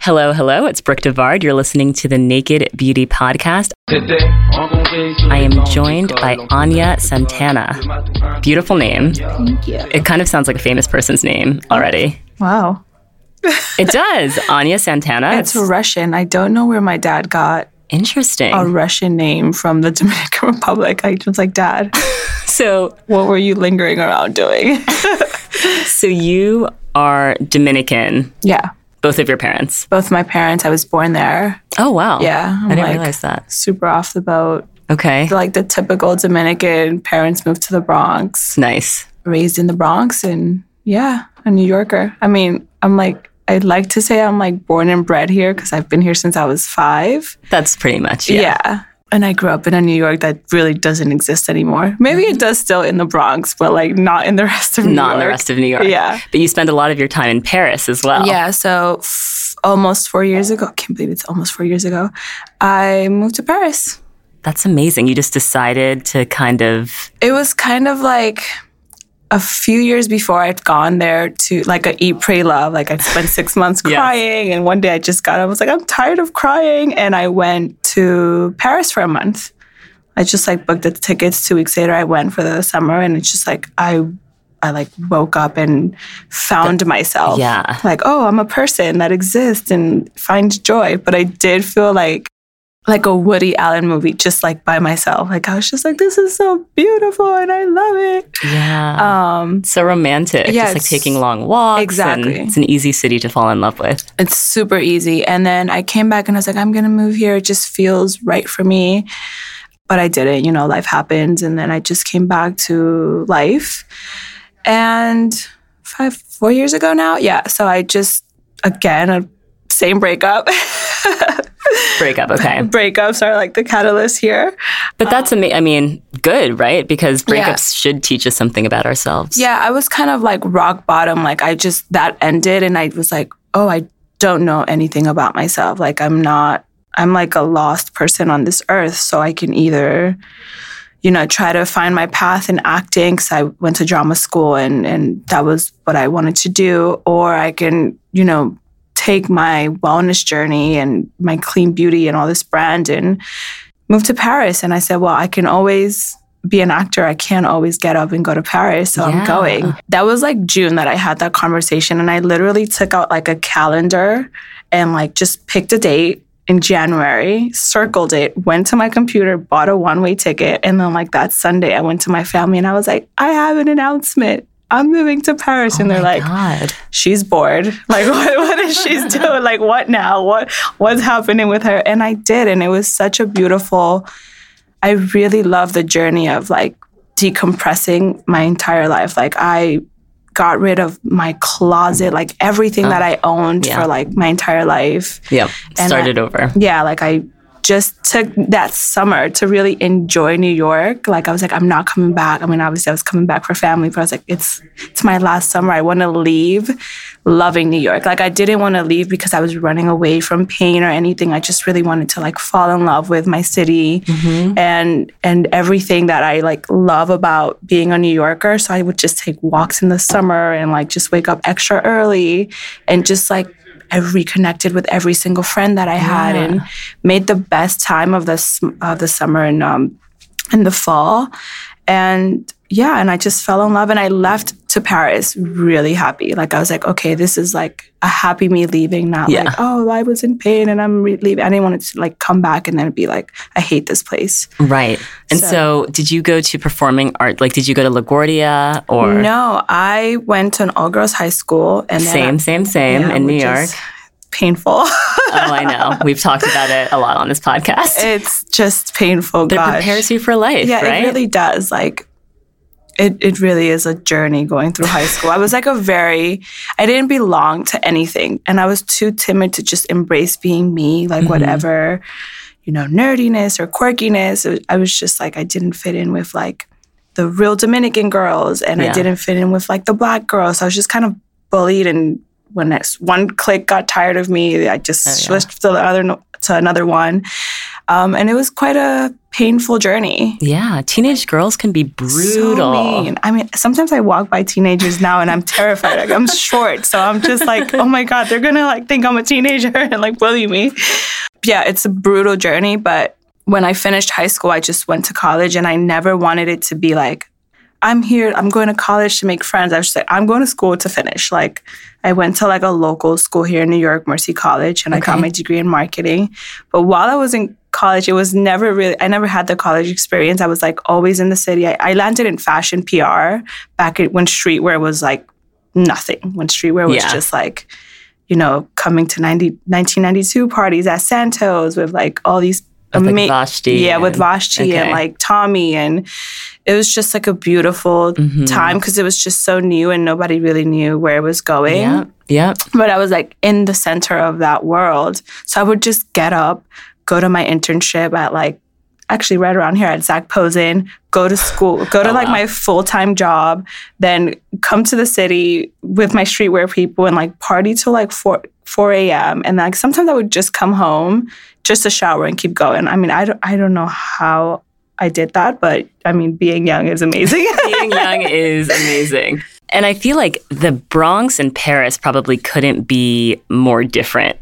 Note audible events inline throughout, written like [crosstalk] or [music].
Hello, hello. It's Brooke Devard. You're listening to the Naked Beauty Podcast. I am joined by Anya Santana. Beautiful name. Thank you. It kind of sounds like a famous person's name oh, already. Wow. It does. [laughs] Anya Santana. It's Russian. I don't know where my dad got interesting. a Russian name from the [laughs] Dominican Republic. I was like, Dad, [laughs] So, what were you lingering around doing? so you are Dominican, yeah. Both of your parents. Both my parents, I was born there. Oh, wow. Yeah. I'm I didn't like realize that. super off the boat. Okay. Like the typical Dominican parents moved to the Bronx, Nice. raised in the Bronx, and yeah, a New Yorker. I mean, I'm like, I'd like to say I'm like born and bred here because I've been here since I was five. That's pretty much Yeah. yeah. And I grew up in a New York that really doesn't exist anymore. Maybe it mm-hmm. does still in the Bronx, but like not in the rest of New Not in York. the rest of New York. Yeah. But you spend a lot of your time in Paris as well. Yeah. So f- almost four years ago, I can't believe it's almost four years ago, I moved to Paris. That's amazing. You just decided to kind of It was kind of like a few years before I'd gone there to like a eat, pray, love. Like I'd spent six months crying. And one day I just got, I was like, I'm tired of crying. And I went to Paris for a month. I just like booked the tickets. Two weeks later, I went for the summer. And it's just like, I, I like woke up and found myself. Yeah. Like, oh, I'm a person that exists and finds joy. But I did feel like, like a Woody Allen movie, just like by myself. Like I was just like, this is so beautiful and I love it. yeah. Um, so romantic. yeah, just like taking long walks. and Exactly. it's an easy city to fall in love with. it's super easy. And then I came back and I was like, I'm gonna move here. It just feels right for me. But I didn't, you know, life happens. And then I just came back to life. And five, four years ago now, yeah. So I just, again, a same breakup. [laughs] Breakup, okay. [laughs] Breakups are like the catalyst here. But that's ama- I mean, good, right? Because breakups Yeah. should teach us something about ourselves. Yeah, I was kind of like rock bottom. Like I just that ended and I was like, oh, I don't know anything about myself. Like I'm not I'm like a lost person on this earth. So I can either, you know, try to find my path in acting because I went to drama school and and that was what I wanted to do, or I can, you know, take my wellness journey and my clean beauty and all this brand and move to Paris. And I said, well, I can always be an actor. I can't always get up and go to Paris. So Yeah. I'm going. That was like June that I had that conversation. And I literally took out like a calendar and like just picked a date in January, circled it, went to my computer, bought a one way ticket. And then like that Sunday, I went to my family and I was like, I have an announcement. I'm moving to Paris. Oh and Oh they're like, God. she's bored. [laughs] Like, what, what is she [laughs] doing? Like, what now? What what's happening with her? And I did, and it was such a beautiful. I really love the journey of like decompressing my entire life. Like, I got rid of my closet, like everything oh, that I owned yeah. for like my entire life. Yep. And Started I- over. Yeah, like I just took that summer to really enjoy New York. Like I was like, I'm not coming back. I mean, obviously I was coming back for family, but I was like, it's it's my last summer. I want to leave loving New York. Like I didn't want to leave because I was running away from pain or anything. I just really wanted to like fall in love with my city mm-hmm. and and everything that I like love about being a New Yorker. So I would just take walks in the summer and like just wake up extra early and just like I reconnected with every single friend that I had Yeah. and made the best time of the s- of the summer and um in the fall. And yeah, and I just fell in love and I left to Paris really happy. Like I was like, okay, this is like a happy me leaving, not Yeah. like, oh, I was in pain and I'm re- leaving. I didn't want it to like come back and then be like, I hate this place. Right. And so, So- did you go to performing art? Like, did you go to LaGuardia or No, I went to an all girls high school and same, same, same Yeah, in New York? Painful. [laughs] oh, I know. We've talked about it a lot on this podcast. it's just painful. Gosh. prepares you for life, yeah, right? it really does. Like, it, it really is a journey going through high school. I was like a very, I didn't belong to anything. And I was too timid to just embrace being me, like Mm-hmm. whatever, you know, nerdiness or quirkiness. It- I was just like, I didn't fit in with like the real Dominican girls and Yeah. I didn't fit in with like the black girls. So I was just kind of bullied. And when next one clique got tired of me, I just Oh, yeah. switched to the other, to another one. Um, and it was quite a painful journey yeah, teenage girls can be brutal. so mean. I mean, sometimes I walk by teenagers now and I'm terrified. Like I'm [laughs] short, so I'm just like, oh my god, they're gonna like think I'm a teenager [laughs] and like bully me. Yeah, it's a brutal journey, but when I finished high school, I just went to college and I never wanted it to be like, I'm here, I'm going to college to make friends. I was just like, I'm going to school to finish. Like, I went to like a local school here in New York, Mercy College, and I got my degree in marketing. But while I was in college, it was never really, I never had the college experience. I was like always in the city. I, I landed in fashion PR back at, when streetwear was like nothing, when streetwear was Yeah. just like, you know, coming to 90, 1992 parties at Santos with like all these With, like, ama- Vashtie yeah, with and- Vashtie and like Tommy, and it was just like a beautiful Mhm. time because it was just so new and nobody really knew where it was going. Yeah, yeah. But I was like in the center of that world, so I would just get up, go to my internship at like actually right around here at Zac Posen, go to school, [sighs] go to Oh, like wow. my full time job, then come to the city with my streetwear people and like party till like four four a.m. And like sometimes I would just come home just to shower and keep going. I mean, I don't I don't know how I did that, but I mean, being young is amazing. [laughs] Being young [laughs] is amazing. And I feel like the Bronx and Paris probably couldn't be more different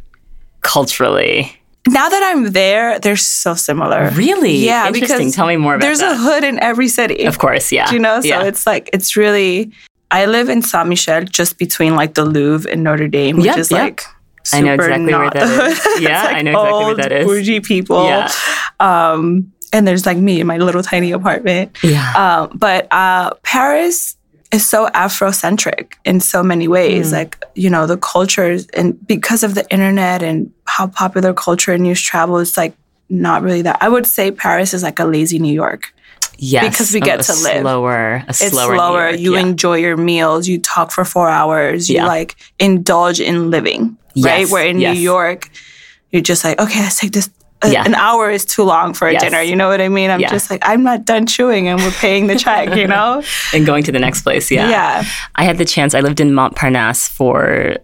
culturally. Now that I'm there, they're so similar. Really? Yeah, Interesting. because Tell me more about it. There's that. a hood in every city. of course, yeah. you know so yeah. it's like it's really i live in saint michel just between like the louvre and notre dame which Yep, is yep. like I know exactly where that hood. [laughs] Yeah, like, I know exactly where that is. bougie people Yeah. um and there's like me in my little tiny apartment yeah. um but uh paris is so afrocentric in so many ways like you know the cultures and because of the internet and how popular culture and news travel like not really that i would say paris is like a lazy new york yes. because we get to live. Slower, it's slower. Slower. York, You yeah. enjoy your meals. You talk for four hours. You Yeah. like indulge in living, right? Yes, Where in yes. New York, you're just like, okay, let's take this. A- Yeah. An hour is too long for a Yes. dinner. You know what I mean? I'm Yeah. just like, I'm not done chewing, and we're paying the check. You know? [laughs] and going to the next place. Yeah. yeah. I had the chance. I lived in Montparnasse for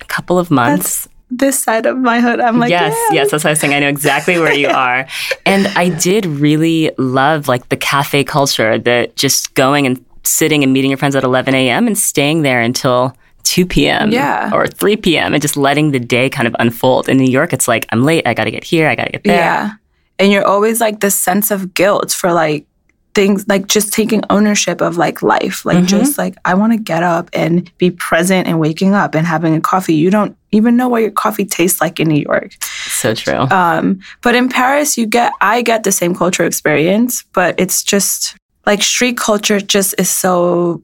a couple of months. This side of my hood, I'm like, yes, yeah. yes, that's what I was saying. I know exactly where you [laughs] are. And I did really love like the cafe culture, that just going and sitting and meeting your friends at 11 a.m. and staying there until 2 p.m. Yeah. or 3 p.m. and just letting the day kind of unfold. In New York, it's like, I'm late. I got to get here. I got to get there. Yeah. And you're always like this sense of guilt for like things like just taking ownership of like life. Like Mhm. just like I want to get up and be present and waking up and having a coffee. You don't even know what your coffee tastes like in New York. So true. Um, but in Paris you get I get the same culture experience, but it's just like street culture just is so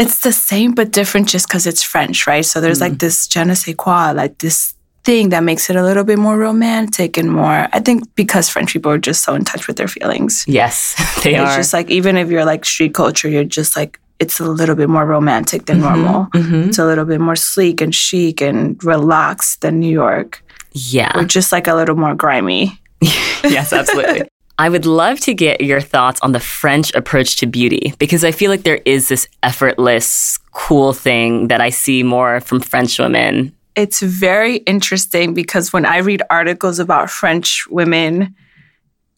it's the same but different just because it's French, right? So there's like this je ne sais quoi, like this thing that makes it a little bit more romantic and more. I think because French people are just so in touch with their feelings. yes, [laughs] they it's are. It's just like even if you're like street culture, you're just like it's a little bit more romantic than normal. Mhm. It's a little bit more sleek and chic and relaxed than New York. Yeah. We're just like a little more grimy. [laughs] yes, absolutely. [laughs] I would love to get your thoughts on the French approach to beauty because I feel like there is this effortless, cool thing that I see more from French women. It's very interesting because when I read articles about French women,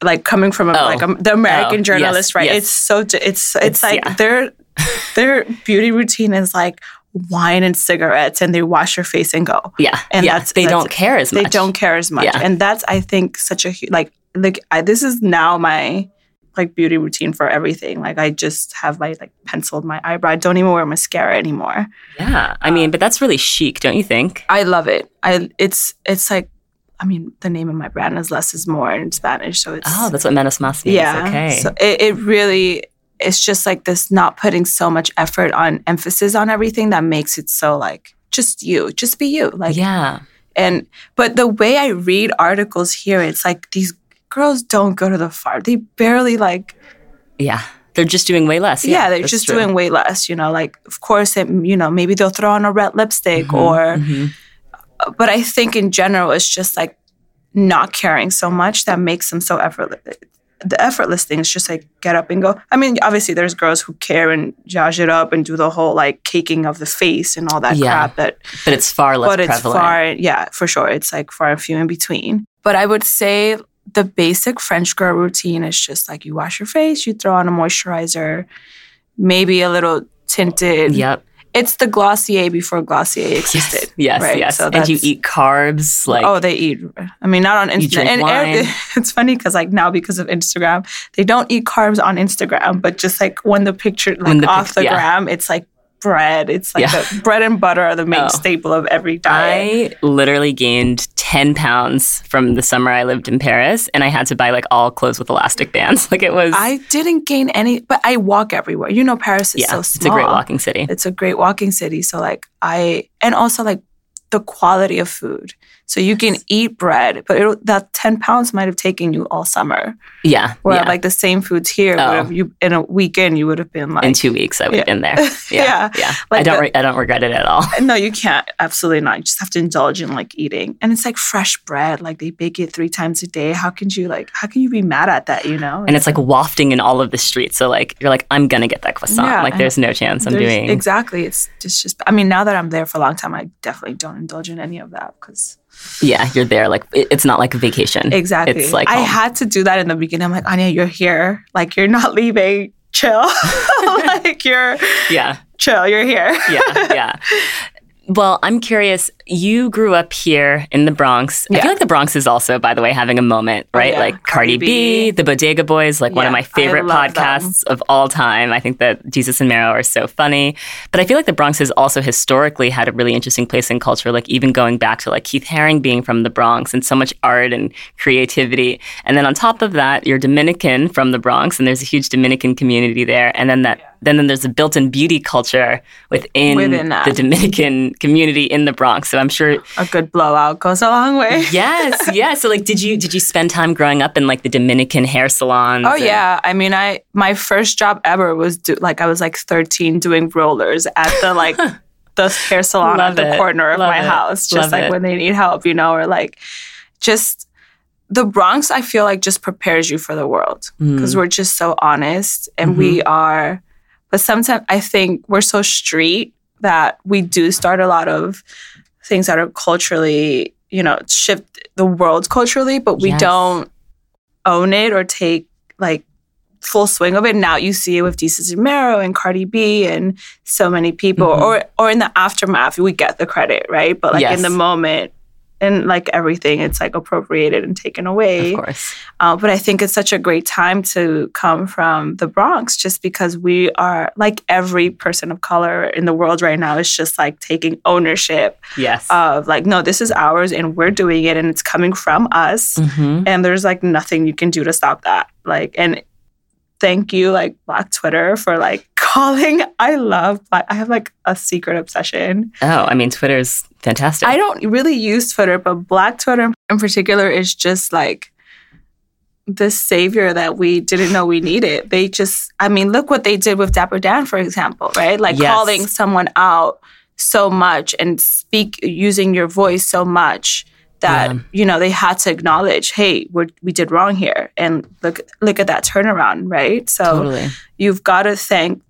like coming from a, Oh. like um, the American Oh, journalist, yes, right? yes. It's so it's it's, It's- like yeah. their their beauty routine is like wine and cigarettes, and they wash their face and go. Yeah. And yeah. that's- they that's- don't care as much. They don't care as much, Yeah. and that's I think such a like like I, this is now my like beauty routine for everything. Like I just have my like penciled my eyebrow. I don't even wear mascara anymore. Yeah. I mean, but that's really chic, don't you think? I love it. I it's it's like I mean, the name of my brand is less is more in Spanish, so it's Oh, that's what menos mas means. yeah. Okay. So it, it really it's just like this not putting so much effort on emphasis on everything that makes it so like just you, just be you. Like yeah. and but the way I read articles here, it's like these girls don't go to the farm. They barely like Yeah. They're just doing way less. yeah, they're just true. doing way less. You know, like of course, it, you know, maybe they'll throw on a red lipstick Mhm, or, mhm. but I think in general, it's just like not caring so much that makes them so effortless. The effortless thing is just like get up and go. I mean, obviously, there's girls who care and jazz it up and do the whole like caking of the face and all that Yeah. crap. That But it's far less but it's prevalent. far yeah for sure it's like far and few in between but i would say the basic french girl routine is just like you wash your face you throw on a moisturizer maybe a little tinted Yep. it's the glossier before glossier existed Yes, right? yes. So and you eat carbs like oh they eat i mean not on instagram and [laughs] it's funny because like now because of instagram they don't eat carbs on instagram but just like when the picture like the off pic- the yeah. gram it's like bread it's like Yeah. the bread and butter are the main Oh. staple of every diet I literally gained 10 pounds from the summer I lived in Paris and I had to buy like all clothes with elastic bands. [laughs] Like it was I didn't gain any, but I walk everywhere. You know, Paris is yeah, so it's a great walking city. It's a great walking city. So like I, and also like the quality of food. So you can eat bread, but it, that ten pounds might have taken you all summer. Yeah. Where yeah. like the same foods here, Oh. would have oh. you in a weekend you would have been like, in 2 weeks I would have Yeah. been there. [laughs] Yeah. Yeah. yeah. Like I don't the- re- I don't regret it at all. [laughs] no, you can't. Absolutely not. You just have to indulge in like eating, and it's like fresh bread. Like they bake it three times a day. How can you like? How can you be mad at that? You know? And it's like wafting in all of the streets. So like you're like I'm going to get that croissant. Yeah, like there's no chance I'm doing exactly. It's just, just. I mean, now that I'm there for a long time, I definitely don't indulge in any of that because Yeah, you're there like it- it's not like a vacation. exactly. It's like I home. had to do that in the beginning. I'm like, Anya, you're here. Like you're not [laughs] leaving. Chill. [laughs] [laughs] like you're yeah. chill. You're here. yeah, yeah. Well, I'm curious. You grew up here in the Bronx. I feel like the Bronx is also, by the way, having a moment, Oh, right? yeah. Like Cardi, Cardi B, B. the Bodega Boys, like one of my favorite love them. podcasts of all time. I think that Desus and Mero are so funny. But I feel like the Bronx has also historically had a really interesting place in culture, like even going back to like Keith Haring being from the Bronx and so much art and creativity. And then on top of that, you're Dominican from the Bronx, and there's a huge Dominican community there. And then that then, then there's a built-in beauty culture within, Within the Dominican community in the Bronx. So I'm sure A good blowout goes a long way. [laughs] yes, yeah. So like, did you did you spend time growing up in like the Dominican hair salons? Oh and- yeah, I mean, I my first job ever was do, like I was like 13 doing rollers at the like [laughs] the hair salon Love at the it. corner of Love my it. house, just Love like it. when they need help, you know, or like just the Bronx. I feel like just prepares you for the world Mm. because we're just so honest and we Mm-hmm. are. But sometimes I think we're so street that we do start a lot of things that are culturally, you know, shift the world culturally, but we Yes. don't own it or take like full swing of it. Now you see it with Desus and Mero and Cardi B and so many people, Mhm. or or in the aftermath, we get the credit, right? But like in the moment, and like everything, it's like appropriated and taken away. of course. Uh, but I think it's such a great time to come from the Bronx just because we are like every person of color in the world right now is just like taking ownership Yes. of like, no, this is ours and we're doing it and it's coming from us. Mhm. And there's like nothing you can do to stop that. Like, and thank you, like Black Twitter, for like [laughs] calling. I love, Black, I have like a secret obsession. Oh, I mean, Twitter's fantastic. I don't really use Twitter, but Black Twitter in particular is just like the savior that we didn't know we needed. They just, I mean, look what they did with Dapper Dan, for example, right? Like Yes. calling someone out so much and speak using your voice so much that Yeah. you know they had to acknowledge, hey, we we did wrong here, and look look at that turnaround, right? So totally. you've got to thank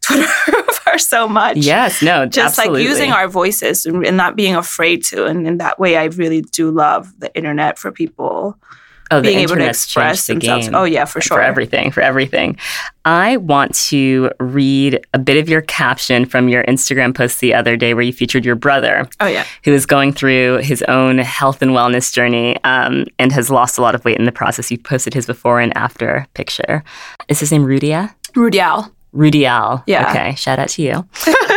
Twitter [laughs] for so much Yes. No. just absolutely. like using our voices and, and not being afraid to and in that way i really do love the internet for people Oh, the being able to express themselves. game. Oh yeah, for sure. For everything, for everything. I want to read a bit of your caption from your Instagram post the other day where you featured your brother, Oh yeah. who is going through his own health and wellness journey um, and has lost a lot of weight in the process. You posted his before and after picture. Is his name Rudia? Rudial. Rudial. Yeah. Okay. Shout out to you. [laughs]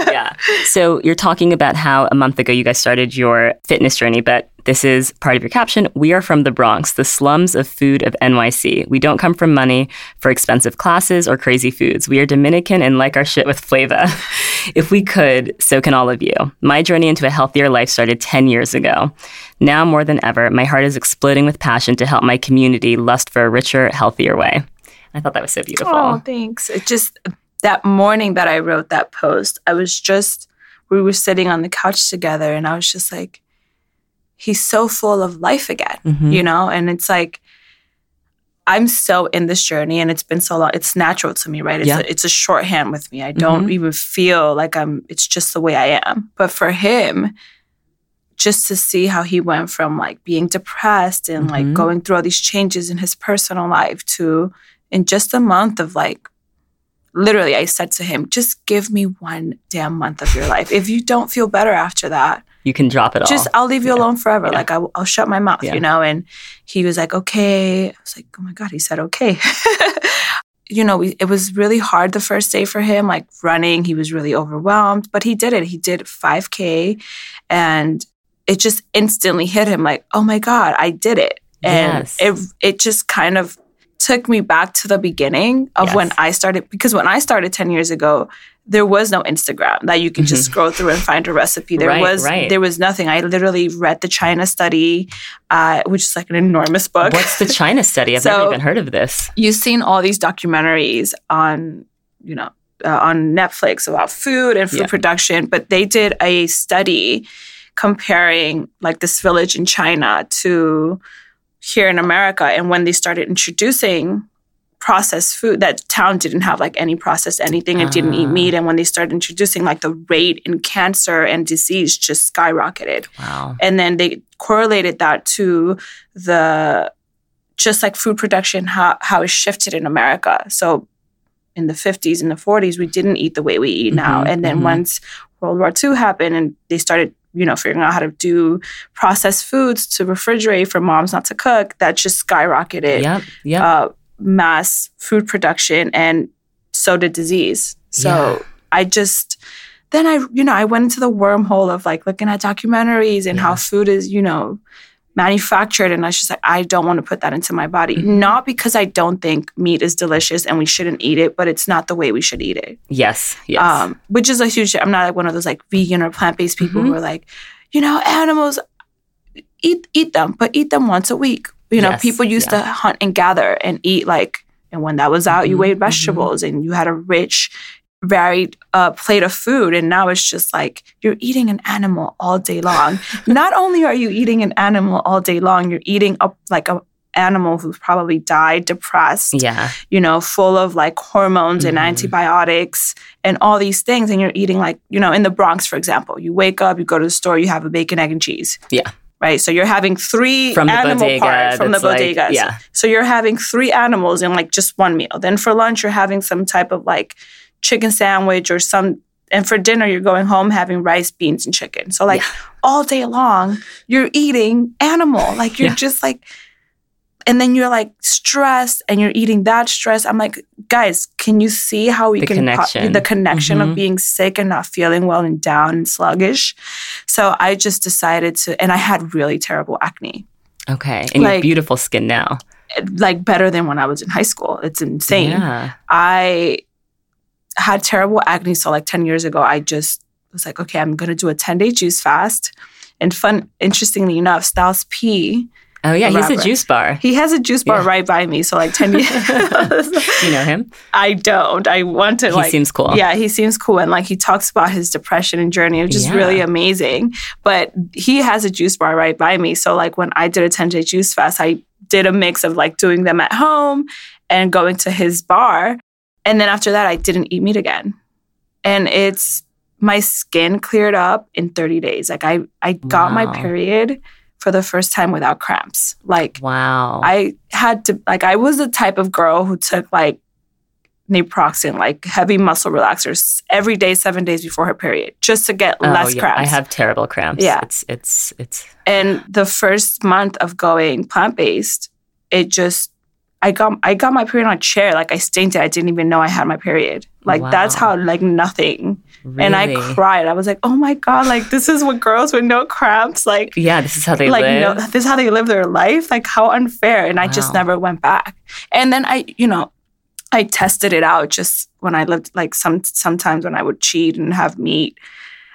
So you're talking about how a month ago you guys started your fitness journey, but this is part of your caption. We are from the Bronx, the slums of food of NYC. We don't come from money for expensive classes or crazy foods. We are Dominican and like our shit with flavor. [laughs] if we could, so can all of you. My journey into a healthier life started 10 years ago. Now more than ever, my heart is exploding with passion to help my community lust for a richer, healthier way. I thought that was so beautiful. Oh, thanks. It just that morning that I wrote that post, I was just we were sitting on the couch together and I was just like he's so full of life again, Mhm. you know? And it's like I'm so in this journey and it's been so long. It's natural to me, right? It's, Yeah. a, it's a shorthand with me. I don't even feel like I'm, it's just the way I am. But for him, just to see how he went from like being depressed and like Mhm. going through all these changes in his personal life to in just a month of like literally I said to him, just give me one damn month of your life. If you don't feel better after that, You can drop it all. just I'll leave you Yeah. alone forever. Yeah. Like I, will shut my mouth, Yeah. you know. And he was like, okay. I was like, oh my god. He said, okay. [laughs] you know, we, it was really hard the first day for him, like running. He was really overwhelmed, but he did it. He did 5K, and it just instantly hit him, like, oh my god, I did it. And Yes. it it just kind of took me back to the beginning of when I started because when I started 10 years ago, there was no Instagram that you could just scroll through and find a recipe. There Mm-hmm. Right, was right. there was nothing. I literally read the China study, uh, which is like an enormous book. What's the China study? I've [laughs] So- never even heard of this. You've seen all these documentaries on, you know, uh, on Netflix about food and food Yeah. production, but they did a study comparing like this village in China to here in America, and when they started introducing processed food that town didn't have like any processed anything it didn't eat Ah. meat and when they started introducing like the rate in cancer and disease just skyrocketed Wow. and then they correlated that to the just like food production how, how it shifted in america so in the 50s and the 40s we didn't eat the way we eat now Mhm, and then mhm. once world war ii happened and they started you know figuring out how to do processed foods to refrigerate for moms not to cook that just skyrocketed Yep. Yep. uh, mass food production and so did disease. So Yeah. I just then I you know I went into the wormhole of like looking at documentaries and Yeah. how food is you know manufactured and I was just like I don't want to put that into my body Mhm. not because I don't think meat is delicious and we shouldn't eat it but it's not the way we should eat it yes. Yes. um, which is a huge. I'm not like one of those like vegan or plant based people who Mhm. are like, you know, animals eat eat them, but eat them once a week. You know, Yes, people used to hunt and gather and eat like, and when that was out, you Mhm, ate mhm. vegetables and you had a rich, varied uh, plate of food. And now it's just like you're eating an animal all day long. [laughs] not only are you eating an animal all day long, you're eating up like an animal who's probably died, depressed, yeah. you know, full of like hormones and Mhm. antibiotics and all these things. And you're eating like, you know, in the Bronx, for example, you wake up, you go to the store, you have a bacon, egg, and cheese. Yeah. Right. So you're having three From the animal bodega, parts from the that's like- bodegas. yeah. So you're having three animals in like just one meal. Then for lunch, you're having some type of like chicken sandwich or some. And for dinner, you're going home having rice, beans, and chicken. So like Yeah. all day long, you're eating animal. [laughs] Like you're Yeah. just like, and then you're like stressed and you're eating that stress. I'm like, guys, can you see how we The can connection. the connection Mhm. of being sick and not feeling well and down and sluggish? So I just decided to, and I had really terrible acne, Okay. And you have Like- beautiful skin now. like better than when I was in high school. It's insane. Yeah. I had terrible acne. So like 10 years ago, I just was like, okay, I'm going to do a 10 day juice fast. And fun, interestingly enough, Styles P, Oh yeah. He's a juice bar. he has a juice bar Yeah. right by me. So like 10 years. [laughs] You know him? I don't. I want to He like. seems cool. Yeah, he seems cool. And like he talks about his depression and journey, which is Yeah. really amazing. But he has a juice bar right by me. So like when I did a 10 day juice fast, I did a mix of like doing them at home and going to his bar. And then after that, I didn't eat meat again. And it's my skin cleared up in 30 days. Like I, I got my period for the first time without cramps. Like Wow. I had to like I was the type of girl who took like naproxen, like heavy muscle relaxers every day, seven days before her period, just to get Oh, less yeah. cramps. I have terrible cramps. Yeah. It's it's it's and the first month of going plant based, it just I got I got my period on a chair. Like I fainted. I didn't even know I had my period. Like that's how like nothing. really And I cried. I was like, oh my god, like this is what girls with no cramps like. Yeah, this is how they like live. no, this is how they live their life. Like how unfair. And I just never went back. And then I, you know, I tested it out just when I lived. Like some sometimes when I would cheat and have meat,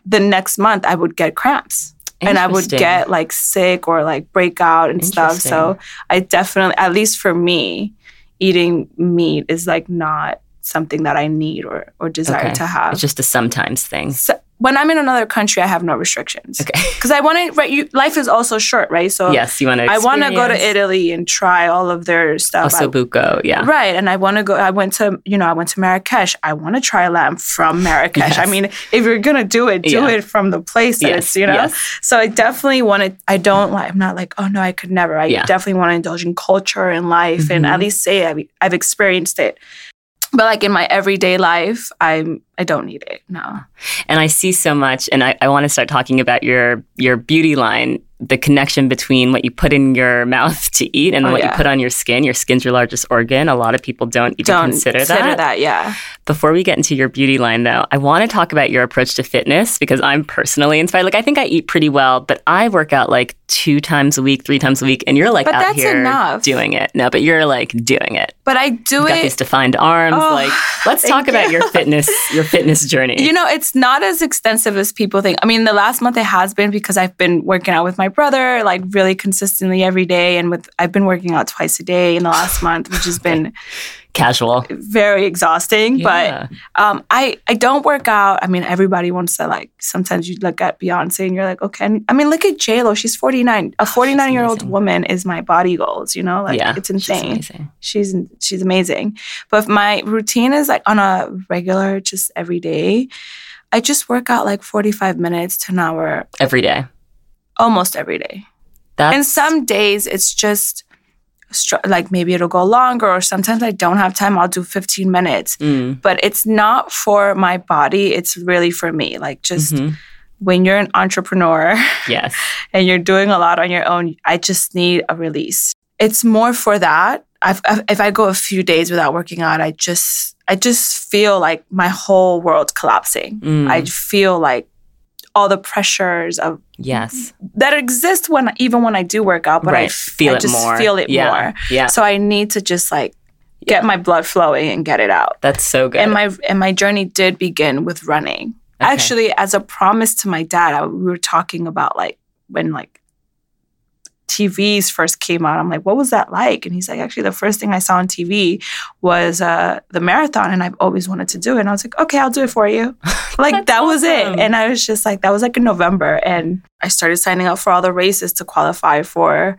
the next month I would get cramps and I would get like sick or like break out and stuff. So I definitely, at least for me, eating meat is like not something that I need or or desire Okay. to have. It's just a sometimes thing. So when I'm in another country, I have no restrictions Okay. [laughs] because I want to. Right, you, life is also short, right? So yes, you want to. I want to go to Italy and try all of their stuff. I- Osobuco, yeah. Right, and I want to go. I went to, you know, I went to Marrakesh. I want to try lamb from Marrakesh. I mean, if you're gonna do it, do Yeah. it from the place that Yes, you know. yes. So I definitely want to. I don't like. I'm not like, oh no, I could never. I Yeah. definitely want to indulge in culture and life, and Mhm. at least say I've, I've experienced it. But like in my everyday life, I'm. I don't need it. No. And I see so much, and I, I want to start talking about your your beauty line, the connection between what you put in your [laughs] mouth to eat and Oh, what you put on your skin. Your skin's your largest organ. A lot of people don't even Don't consider, that. Yeah. Before we get into your beauty line, though, I want to talk about your approach to fitness because I'm personally inspired. Like, I think I eat pretty well, but I work out like two times a week, three times a week, and you're like But out that's here enough. doing it. No, but you're like doing it. But I do You got it. these defined arms. Oh, like, let's talk about you. your fitness, [laughs] your fitness journey. You know, it's not as extensive as people think. I mean, the last month it has been because I've been working out with my brother like really consistently every day, and with I've been working out twice a day in the last month, which has been [laughs] Casual. very exhausting. Yeah. But um, I I don't work out. I mean, everybody wants to like. Sometimes you look at Beyonce and you're like, okay. I mean, look at J Lo. She's 49. A 49 year old woman is my body goals. You know, like yeah, it's she's insane amazing. she's she's amazing. But my routine is like on a regular, just every day. I just work out like 45 minutes to an hour Every day. almost every day. That's and some days it's just like maybe it'll go longer, or sometimes I don't have time. I'll do 15 minutes. Mm, But it's not for my body, it's really for me. Like just mhm. when you're an entrepreneur, [laughs] Yes. and you're doing a lot on your own, I just need a release. It's more for that. I've, if I go a few days without working out, I just I just feel like my whole world collapsing. Mm, I feel like all the pressures of yes. that exist when even when I do work out, but I. Feel I it just more. feel it yeah. more. Yeah. So I need to just like get my blood flowing and get it out. That's so good. And my and my journey did begin with running. Okay. Actually, as a promise to my dad, I, we were talking about like when like TVs first came out. I'm like, what was that like? And he's like, actually, the first thing I saw on TV was uh, the marathon, and I've always wanted to do it. And I was like, okay, I'll do it for you. [laughs] like That's that was awesome. it. And I was just like, that was like in November, and I started signing up for all the races to qualify for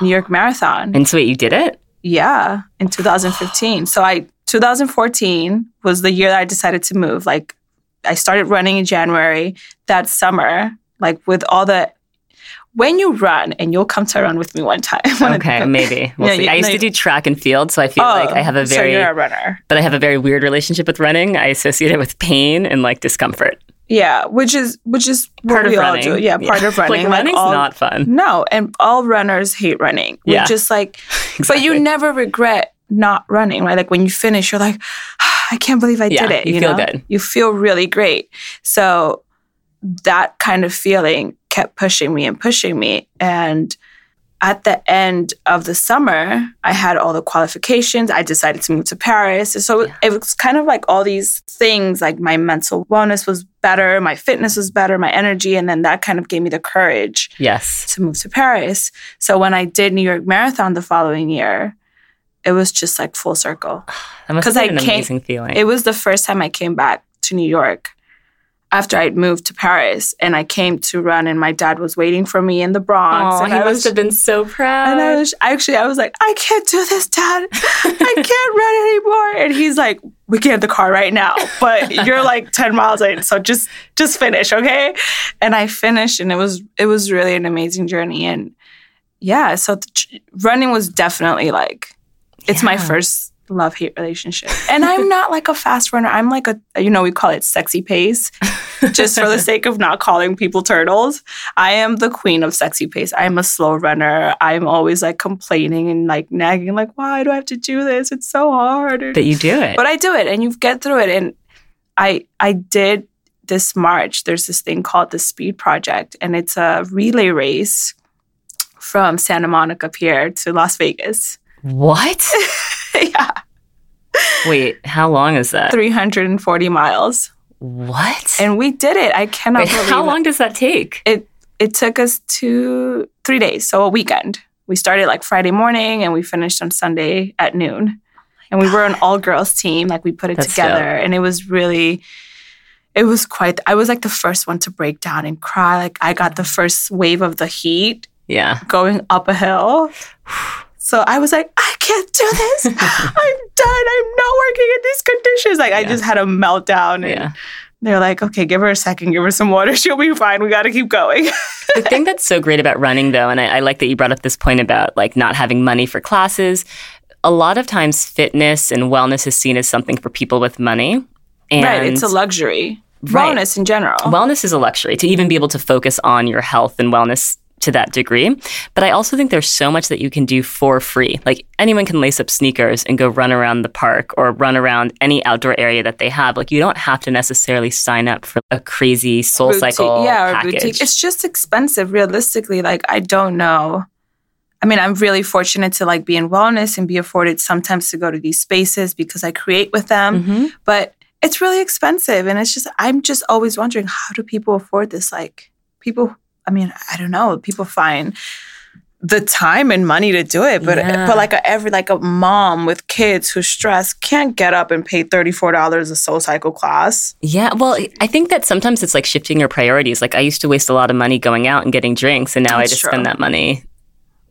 New York Marathon. and so wait, you did it? Yeah, in 2015. So I 2014 was the year that I decided to move. Like I started running in January that summer, like with all the when you run and you'll come to run with me one time. [laughs] Okay, maybe. We'll Yeah, see. you- I used no, to do track and field, so I feel like I oh, have a very so you're a runner. but I have a very weird relationship with running. I associate it with pain and like discomfort. Yeah, which is which is what Part of we all running. do. Yeah, part of [laughs] running. like running's all, not fun. No, and all runners hate running. We Yeah. just like [laughs] but you never regret not running, right? Like when you finish, you're like, [sighs] I can't believe I Yeah, did it. you feel know? good. You feel really great. So that kind of feeling kept pushing me and pushing me. And at the end of the summer, I had all the qualifications. I decided to move to Paris. So Yeah. it was kind of like all these things like my mental wellness was better, my fitness was better, my energy. And then that kind of gave me the courage Yes. to move to Paris. So when I did New York Marathon the following year, it was just like full circle. [sighs] That must 'Cause have I can't- amazing feeling. It was the first time I came back to New York after I'd moved to Paris and I came to run and my dad was waiting for me in the Bronx. Aw, and he I must was have been so proud. and I was actually I was like, I can't do this, Dad. I [laughs] can't run anymore. And he's like, We can have the car right now, but you're like [laughs] 10 miles in, so just just finish, okay? And I finished and it was it was really an amazing journey. And yeah, so running was definitely like it's my first love hate relationship. And I'm not like a fast runner. I'm like a you know, we call it sexy pace just for the sake of not calling people turtles. I am the queen of sexy pace. I'm a slow runner. I'm always like complaining and like nagging like why do I have to do this? It's so hard. But you do it. But I do it and you get through it. And I I did this March. There's this thing called the Speed Project, and it's a relay race from Santa Monica Pier to Las Vegas. what? [laughs] [laughs] yeah. Wait, how long is that? 340 miles. What? And we did it. I cannot Wait, believe how it. long does that take? it it took us two three days, so a weekend. We started like Friday morning and we finished on Sunday at noon. Oh and we were an all girls team, like we put it That's together, dope. and it was really, it was quite. I was like the first one to break down and cry. Like I got the first wave of the heat Yeah. going up a hill. [sighs] [sighs] So I was like, I can't do this. [laughs] I'm done. I'm not working in these conditions. Like I just had a meltdown. And Yeah. they're like, okay, give her a second, give her some water. [laughs] She'll be fine. We got to keep going. [laughs] the thing that's so great about running though and I, I like that you brought up this point about like not having money for classes a lot of times fitness and wellness is seen as something for people with money and right. It's a luxury. Right. Wellness in general. wellness is a luxury to even be able to focus on your health and wellness to that degree but i also think there's so much that you can do for free like anyone can lace up sneakers and go run around the park or run around any outdoor area that they have like you don't have to necessarily sign up for a crazy soul Boutique- cycle yeah, or package boutique. It's just expensive, realistically. Like I don't know. I mean, I'm really fortunate to like be in wellness and be afforded sometimes to go to these spaces because I create with them. Mhm. But it's really expensive, and it's just I'm just always wondering how do people afford this? Like people, I mean, I don't know. People find the time and money to do it, but eh, Yeah. but like a, every like a mom with kids who's stressed can't get up and pay thirty four dollars a soul cycle class. Yeah, well, I think that sometimes it's like shifting your priorities. Like I used to waste a lot of money going out and getting drinks, and now I just true. spend that money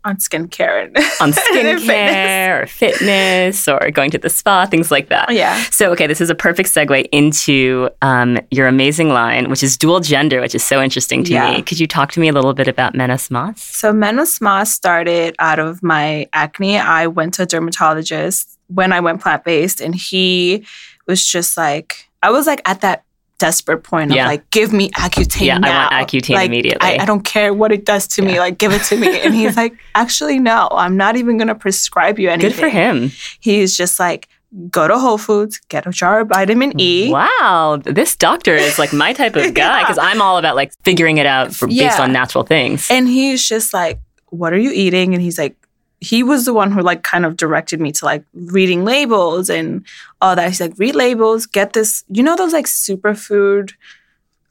on skincare and [laughs] on and fitness. skincare or fitness or going to the spa, things like that. Yeah. So, okay, this is a perfect segue into um, your amazing line, which is dual gender, which is so interesting to Yeah. me. Could you talk to me a little bit about Menos Mas? So Menos Mas started out of my acne. I went to a dermatologist when I went plant based, and he was just like, I was like at that desperate point of Yeah. like, give me Accutane Yeah, I want Accutane Like, immediately. I, I don't care what it does to me. Like, give it to me. And he's [laughs] like, actually, no, I'm not even gonna prescribe you anything. Good for him. He's just like, go to Whole Foods, get a jar of vitamin E. Wow, this doctor is like my type of [laughs] guy Yeah. because I'm all about like figuring it out for, based on natural things. And he's just like, What are you eating? And he's like, he was the one who like kind of directed me to like reading labels and all that. He's like, read labels, get this, you know, those like superfood,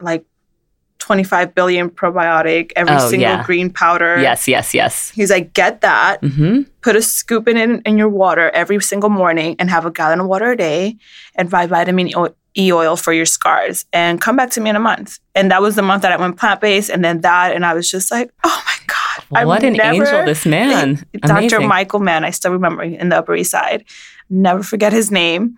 like 25 billion probiotic, every Oh, single yeah. green powder. yes, yes, yes. He's like, get that, hmm put a scoop in it in your water every single morning and have a gallon of water a day and buy vitamin E oil for your scars and come back to me in a month. And that was the month that I went plant based and then that. And I was just like, oh my God. I've What an never- angel, this man. Dr. Amazing. Michael Mann, I still remember in the Upper East Side. Never forget his name.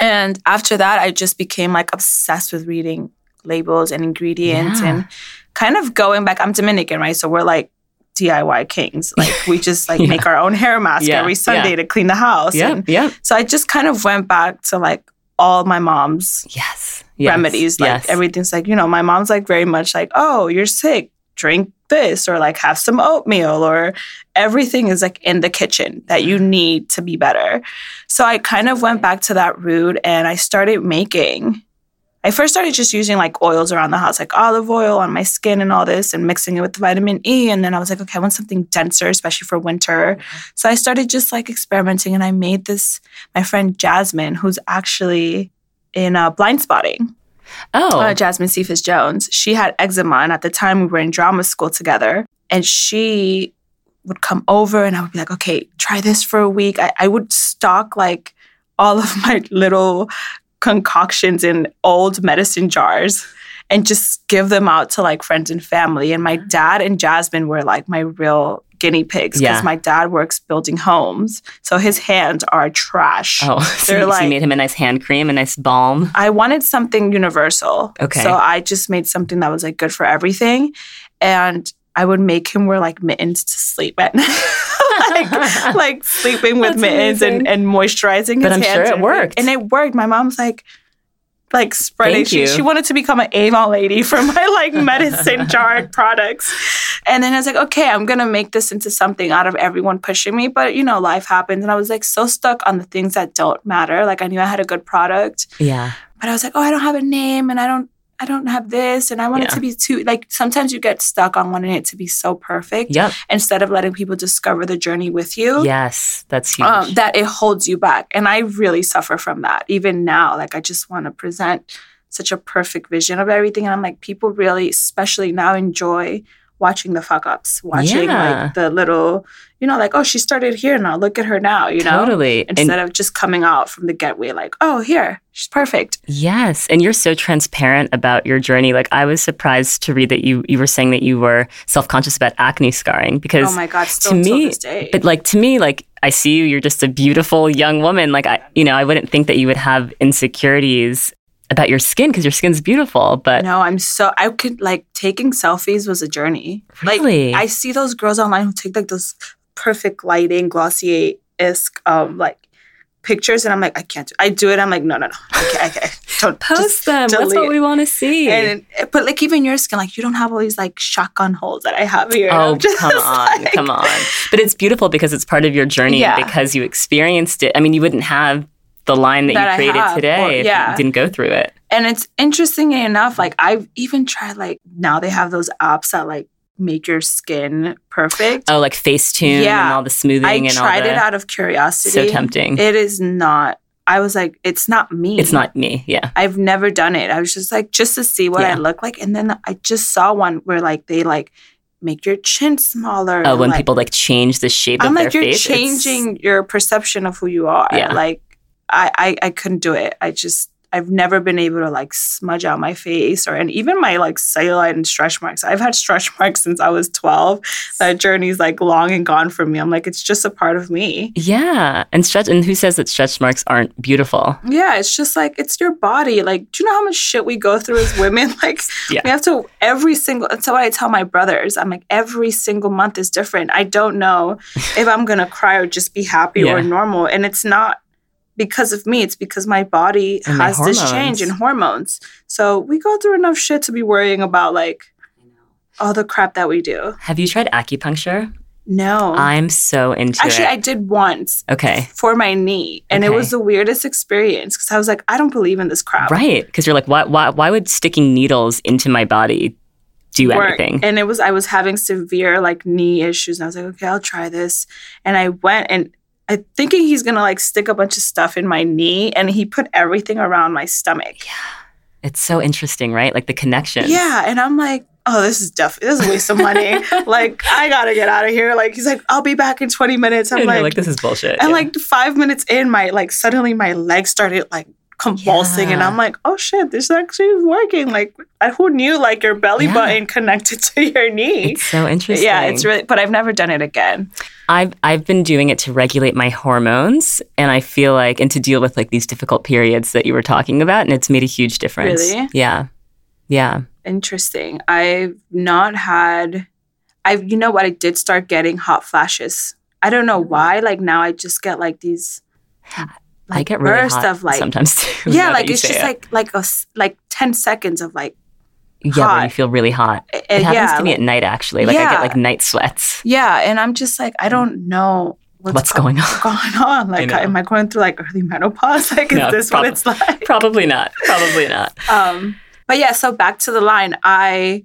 And after that, I just became like obsessed with reading labels and ingredients Yeah. and kind of going back. I'm Dominican, right? So we're like DIY kings. [laughs] Like we just like Yeah. make our own hair mask Yeah, every Sunday to clean the house. Yeah, And yeah. so I just kind of went back to like all my mom's Yes. yes. remedies. Like yes. everything's like, you know, my mom's like very much like, oh, you're sick, drink this, or like have some oatmeal, or everything is like in the kitchen that you need to be better. So I kind of went back to that route and I started making. I first started just using like oils around the house, like olive oil on my skin and all this, and mixing it with vitamin E. And then I was like, okay, I want something denser, especially for winter. So I started just like experimenting and I made this. My friend Jasmine, who's actually in uh, Blindspotting, Oh, uh, Jasmine Cephas Jones. She had eczema, and at the time we were in drama school together. And she would come over, and I would be like, "Okay, try this for a week." I, I would stock like all of my [laughs] little concoctions in old medicine jars and just give them out to like friends and family. And my dad and Jasmine were like my real guinea pigs because Yeah. my dad works building homes, so his hands are trash. oh. [laughs] So, you- so like- you made him a nice hand cream, a nice balm. I wanted something universal. Okay. So I just made something that was like good for everything. And I would make him wear like mittens to sleep at [laughs] night. like, [laughs] like sleeping with That's mittens and, amazing. and moisturizing his But I'm hands. sure it worked. And it worked. My mom's like, like spreading. She, she wanted to become an Avon lady for my like medicine jar products. And then I was like, okay, I'm gonna make this into something out of everyone pushing me. But you know, life happens. And I was like so stuck on the things that don't matter. Like I knew I had a good product, Yeah. but I was like, oh, I don't have a name and I don't I don't have this and I want it to be too like sometimes you get stuck on wanting it to be so perfect Yep. instead of letting people discover the journey with you. Yes. That's huge. Um, that it holds you back. And I really suffer from that. Even now, like I just want to present such a perfect vision of everything. And I'm like, people really, especially now, enjoy watching the fuck ups, watching Yeah. like the little, you know, like, oh, she started here now. Look at her now, you know? totally. And- Instead of just coming out from the getaway, like, oh, here, she's perfect. Yes, and you're so transparent about your journey. Like I was surprised to read that you you were saying that you were self-conscious about acne scarring because Oh my God, still to me but like to me like I see you you're just a beautiful young woman. Like I you know, I wouldn't think that you would have insecurities about your skin because your skin's beautiful, but no, I'm so I could like taking selfies was a journey. Really? Like I see those girls online who take like those perfect lighting, glossier esque um like pictures, and I'm like, I can't do. I do it. I'm like, no, no, no. Okay, okay. [laughs] Don't post them. That's what we want to see. And but like even your skin, like you don't have all these like shotgun holes that I have here. Oh, just come on, like- come on. But it's beautiful because it's part of your journey Yeah. because you experienced it. I mean, you wouldn't have the line that, That you created have, today or- if yeah. you didn't go through it. And it's interesting enough, like I've even tried like now they have those apps that like make your skin perfect. Oh, like Facetune and all the smoothing I and tried the, it out of curiosity. So tempting. It is not. I was like, it's not me. it's not me. Yeah. I've never done it. I was just like, just to see what Yeah. I look like. And then I just saw one where like they like make your chin smaller. Oh, when like, people like change the shape of their face. I'm like, you're it's- changing your perception of who you are. Yeah. Like, I, I, I couldn't do it. I just, I've never been able to like smudge out my face or, and even my like cellulite and stretch marks. I've had stretch [laughs] marks since I was 12. That journey's like long and gone for me. I'm like, it's just a part of me. Yeah. And stretch and who says that stretch marks aren't beautiful? Yeah, it's just like it's your body. Like, do you know how much shit we go through as women? [laughs] Like, Yeah. we have to every single. That's what I tell my brothers. I'm like, every single month is different. I don't know if I'm gonna cry or just be happy Yeah. or normal, and it's not because of me. It's because my body And has this change in hormones. So we go through enough shit to be worrying about like all the crap that we do. Have you tried acupuncture? No, I'm so into actually, it. I did once okay. for my knee, and it was the weirdest experience because I was like, I don't believe in this crap. Right. Because you're like, why, why, why would sticking needles into my body do work. anything? And it was I was having severe like knee issues, and I was like, okay, I'll try this. And I went and I thinking he's gonna like stick a bunch of stuff in my knee, and he put everything around my stomach. Yeah, it's so interesting, right? Like the connection. Yeah, and I'm like, oh, this is definitely this is a waste of money. [laughs] like I gotta get out of here. Like he's like, I'll be back in 20 minutes. I'm like, like, this is bullshit. and Yeah. like five minutes in, my like suddenly my legs started like convulsing, and I'm like, oh shit, this actually is working. Like I- who knew like your belly Yeah. button connected to your knee. it's so interesting. Yeah, it's really, but I've never done it again. I've I've been doing it to regulate my hormones, and I feel like and to deal with like these difficult periods that you were talking about, and it's made a huge difference. Really? Yeah, yeah. Interesting. I've not had, I've, you know what? I did start getting hot flashes. I don't know mm-hmm. why. Like now I just get like these, I like get really burst hot of like, sometimes [laughs] too. yeah, like it's just it. like, like a, s- like 10 seconds of like, yeah, when you feel really hot. uh, It happens yeah, to me like- at night actually. Like I get like night sweats. yeah. And I'm just like, I don't know what's, What's go- going on? [laughs] going on. Like, know. am I going through like early menopause? [laughs] Like, is No, this prob- what it's like? Probably not. Probably not. Um, but yeah, so back to the line. I,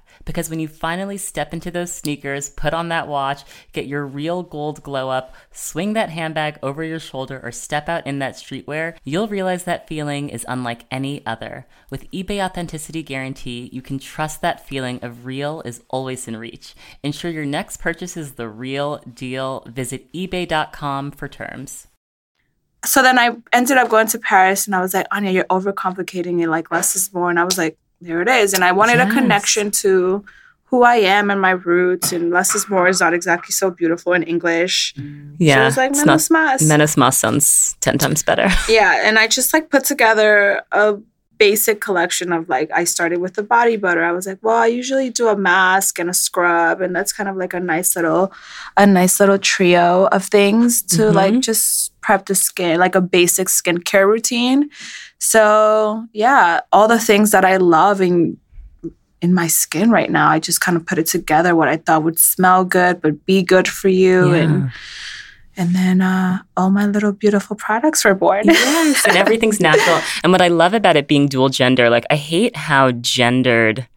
Because when you finally step into those sneakers, put on that watch, get your real gold glow up, swing that handbag over your shoulder, or step out in that streetwear, you'll realize that feeling is unlike any other. With eBay Authenticity Guarantee, you can trust that feeling of real is always in reach. Ensure your next purchase is the real deal. Visit eBay.com for terms. So then I ended up going to Paris and I was like, Anya, you're overcomplicating it. Like, less is more. And I was like, there it is. And I wanted yes. a connection to who I am and my roots. And less is more is not exactly so beautiful in English. Mm. Yeah. So it was like menos mas. Menos mas sounds 10 times better. Yeah. And I just like put together a basic collection of like I started with the body butter. I was like, well, I usually do a mask and a scrub, and that's kind of like a nice little, a nice little trio of things to mm-hmm. like just prep the skin, like a basic skincare routine. So yeah, all the things that I love in in my skin right now, I just kind of put it together. What I thought would smell good, but be good for you, yeah. and and then uh, all my little beautiful products were born. [laughs] yes, and everything's natural. And what I love about it being dual gender, like I hate how gendered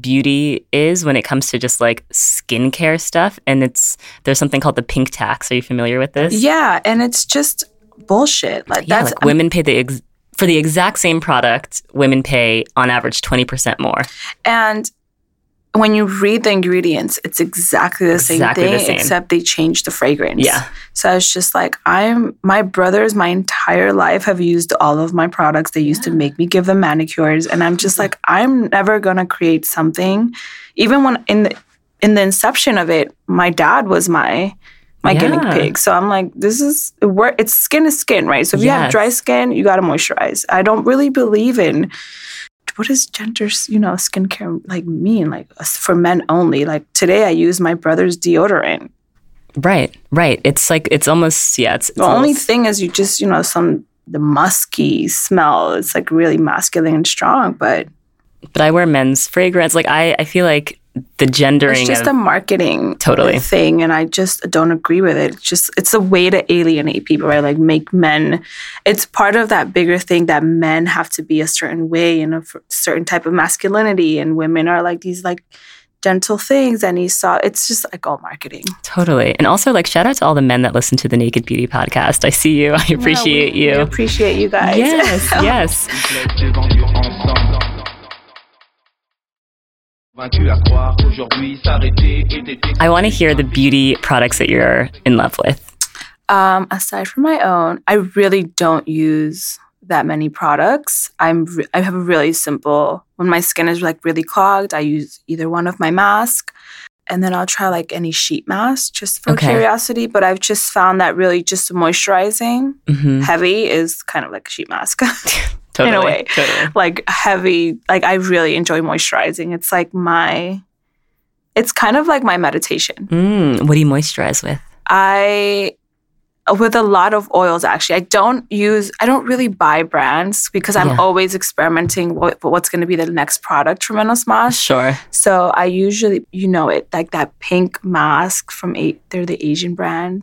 beauty is when it comes to just like skincare stuff. And it's there's something called the pink tax. Are you familiar with this? Yeah, and it's just bullshit. Like yeah, that's like women pay the ex- for the exact same product, women pay on average 20% more. And when you read the ingredients, it's exactly the exactly same thing, the same. except they change the fragrance. Yeah. So it's just like I'm my brothers my entire life have used all of my products. They used yeah. to make me give them manicures. And I'm just like, I'm never gonna create something. Even when in the in the inception of it, my dad was my my yeah. guinea pig. So I'm like, this is it's skin is skin, right? So if yes. you have dry skin, you gotta moisturize. I don't really believe in what does gender, you know, skincare like mean? Like for men only. Like today, I use my brother's deodorant. Right, right. It's like it's almost yeah. It's, it's the only thing is you just you know some the musky smell. It's like really masculine and strong, but but I wear men's fragrance. Like I, I feel like the gendering. It's just of, a marketing totally thing, and I just don't agree with it. It's just it's a way to alienate people, right? Like make men. It's part of that bigger thing that men have to be a certain way and a certain type of masculinity, and women are like these like gentle things and he saw it's just like all marketing totally and also like shout out to all the men that listen to the naked beauty podcast i see you [laughs] i appreciate yeah, we, you we appreciate you guys yes [laughs] yes I want to hear the beauty products that you're in love with. Um, aside from my own, I really don't use that many products. I'm re- I have a really simple. When my skin is like really clogged, I use either one of my mask, and then I'll try like any sheet mask just for okay. curiosity. But I've just found that really just moisturizing mm-hmm. heavy is kind of like a sheet mask. [laughs] [laughs] totally, in a way. Totally. Like heavy, like I really enjoy moisturizing. It's like my, it's kind of like my meditation. Mm, what do you moisturize with? I, with a lot of oils actually. I don't use, I don't really buy brands because I'm yeah. always experimenting what, what's going to be the next product for Menos Mas. Sure. So I usually, you know it, like that pink mask from, a, they're the Asian brand.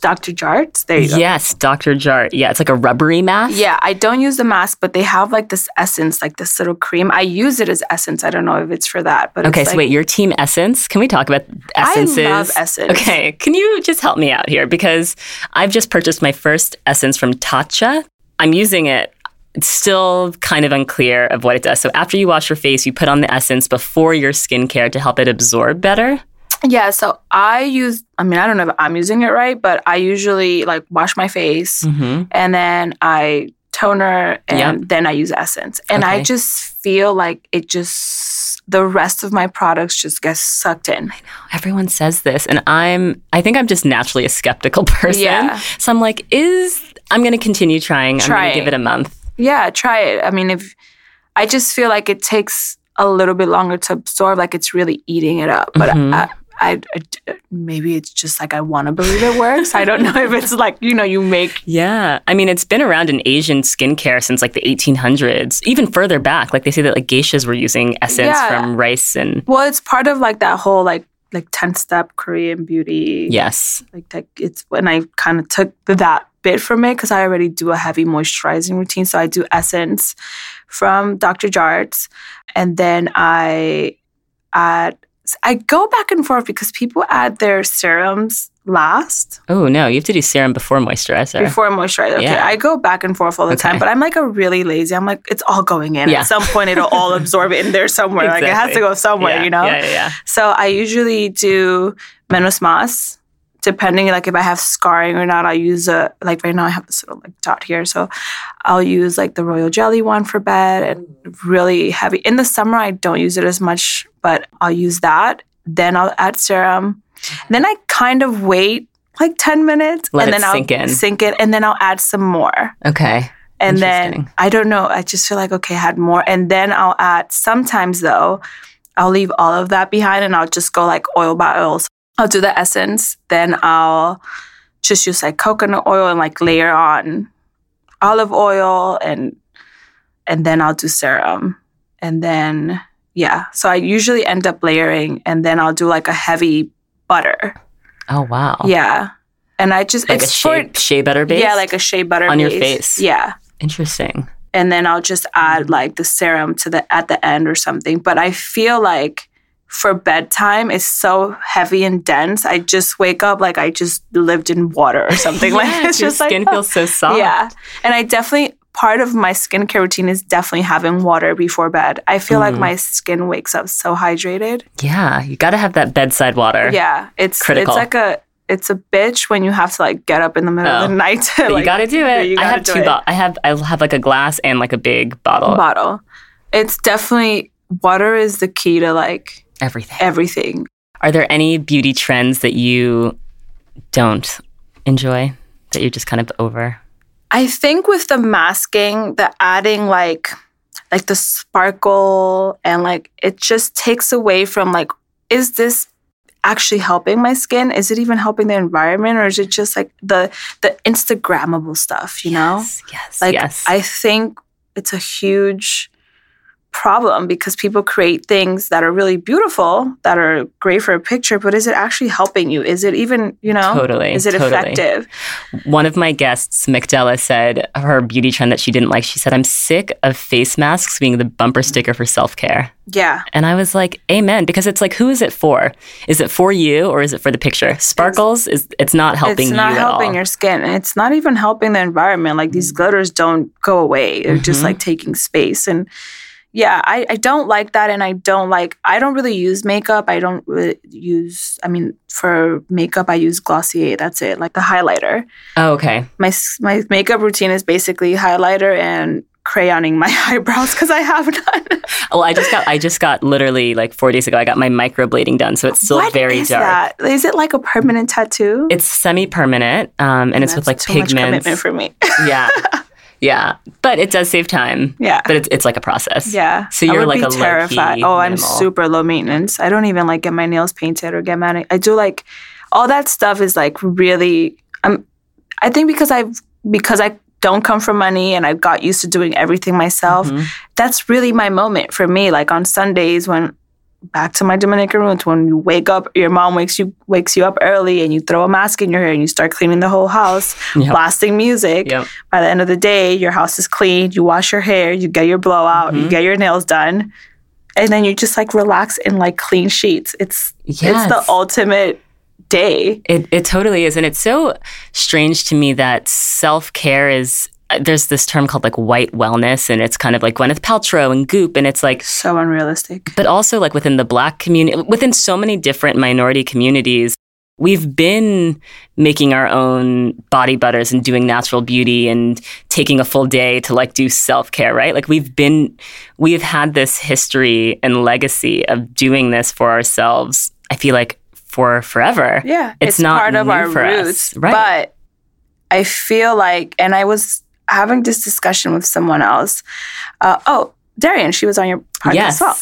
Dr. Jart's. There you go. Yes, Dr. Jart. Yeah, it's like a rubbery mask. Yeah, I don't use the mask, but they have like this essence, like this little cream. I use it as essence. I don't know if it's for that, but okay. so like, wait, your team Essence. Can we talk about essences? I love Essence. Okay, can you just help me out here because I've just purchased my first Essence from Tatcha. I'm using it it's still kind of unclear of what it does. So after you wash your face, you put on the essence before your skincare to help it absorb better. Yeah, so I use, I mean, I don't know if I'm using it right, but I usually like wash my face mm-hmm. and then I toner and yep. then I use essence. And okay. I just feel like it just, the rest of my products just get sucked in. I know. Everyone says this. And I'm, I think I'm just naturally a skeptical [laughs] person. Yeah. So I'm like, is, I'm going to continue trying. Try I'm going to give it a month. Yeah, try it. I mean, if, I just feel like it takes a little bit longer to absorb, like it's really eating it up. But mm-hmm. I, I, I, maybe it's just like I want to believe it works. I don't know if it's like you know you make. Yeah, I mean it's been around in Asian skincare since like the 1800s, even further back. Like they say that like geishas were using essence yeah. from rice and. Well, it's part of like that whole like like 10 step Korean beauty. Yes. Like that it's when I kind of took that bit from it because I already do a heavy moisturizing routine. So I do Essence from Dr. Jart's. And then I add I go back and forth because people add their serums last Oh no, you have to do serum before moisturizer. before moisturizer. Okay, Yeah. I go back and forth all the time, but I'm like a really lazy. I'm like, it's all going in. Yeah. At some point, it'll all absorb in there somewhere. Like it has to go somewhere, yeah. you know? Yeah, yeah, yeah. So I usually do menos mas, depending like if I have scarring or not. I use a like right now I have this little like dot here, so I'll use like the royal jelly one for bed and really heavy. In the summer I don't use it as much, but I'll use that. Then I'll add serum. Mm-hmm. Then I kind of wait like ten minutes, Let and then sink I'll in. sink it, and then I'll add some more. Okay. And then I don't know. I just feel like okay, I had more. And then I'll add sometimes though, I'll leave all of that behind and I'll just go like oil by oil. So I'll do the essence, then I'll just use like coconut oil and like layer on olive oil and and then I'll do serum. And then yeah. So I usually end up layering and then I'll do like a heavy butter. Oh wow. Yeah. And I just Like a it's shea, shea butter base. yeah, like a shea butter On your face. Yeah interesting. and then I'll just add like the serum to the at the end or something. But I feel like for bedtime it's so heavy and dense. I just wake up like I just lived in water or something. [laughs] like Yeah, it's your just skin oh. feels so [laughs] soft. yeah. And I definitely part of my skincare routine is definitely having water before bed. I feel like Mhm. my skin wakes up so hydrated. Yeah, you got to have that bedside water. Yeah, it's Critical. it's like a it's a bitch when you have to like get up in the middle of Oh. the night to But like you got to do it. I have two. Bo- I have. I have like a glass and like a big bottle. bottle. It's definitely water is the key to like Everything. everything. Are there any beauty trends that you don't enjoy that you're just kind of over? I think with the masking, the adding like like the sparkle and like it just takes away from like is this actually helping my skin? Is it even helping the environment or is it just like the the instagrammable stuff, you know? Yes. Yes. Like yes. I think it's a huge problem because people create things that are really beautiful, that are great for a picture, but is it actually helping you? Is it even, you know, Totally, is it totally. effective? One of my guests, McDella, said her beauty trend that she didn't like. She said, "I'm sick of face masks being the bumper sticker for self care." Yeah. And I was like, "Amen," because it's like, who is it for? Is it for you or is it for the picture? Sparkles is it's not helping it's not helping your skin. and It's not even helping the environment. Like these glitters don't go away. They're just Mhm. like taking space. And yeah, I, I don't like that. And I don't like, I don't really use makeup. I don't really use, I mean, for makeup, I use Glossier. That's it, like the highlighter. oh, okay. My, my makeup routine is basically highlighter and crayoning my [laughs] eyebrows because I have none. [laughs] Well, I just got I just got literally like four days ago. I got my microblading done, so it's still What very is dark. that? Is it like a permanent tattoo? It's semi-permanent, um, and it's with like too much commitment for me. yeah, [laughs] yeah, but it does save time. yeah. But it's it's like a process. Yeah. So you're like a terrified. Oh, I'm minimal. super low maintenance. I don't even like get my nails painted or get mani. I do like all that stuff is like really. I'm. I think because I've because I don't come from money and I got used to doing everything myself. Mhm. That's really my moment for me. Like on Sundays when. Back to my Dominican roots. When you wake up, your mom wakes you wakes you up early, and you throw a mask in your hair, and you start cleaning the whole house, [laughs] Yep. blasting music Yep. by the end of the day, your house is clean, you wash your hair, you get your blowout, you Mhm. get your nails done, and then you just like relax in like clean sheets. It's it's the ultimate day. It it totally is, and it's so strange to me that self care is. There's this term called like white wellness, and it's kind of like Gwyneth Paltrow and Goop, and it's like So unrealistic. but also like within the black community within so many different minority communities we've been making our own body butters and doing natural beauty and taking a full day to like do self-care right like we've been we've had this history and legacy of doing this for ourselves i feel like for forever Yeah, It's not part of our for us, roots. right. But I feel like, and I was having this discussion with someone else. Uh, oh, Darian, she was on your podcast yes as well.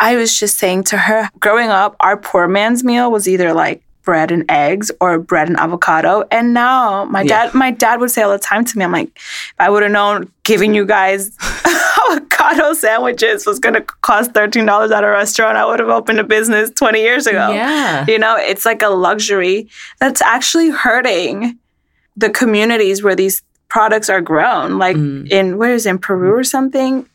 I was just saying to her, growing up, our poor man's meal was either like bread and eggs or bread and avocado. And now my Yeah. dad, my dad would say all the time to me, I'm like, if I would have known giving you guys [laughs] avocado sandwiches was going to cost $13 at a restaurant, I would have opened a business 20 years ago. Yeah. You know, it's like a luxury that's actually hurting the communities where these products are grown. Like Mm. in, where is in Peru or something?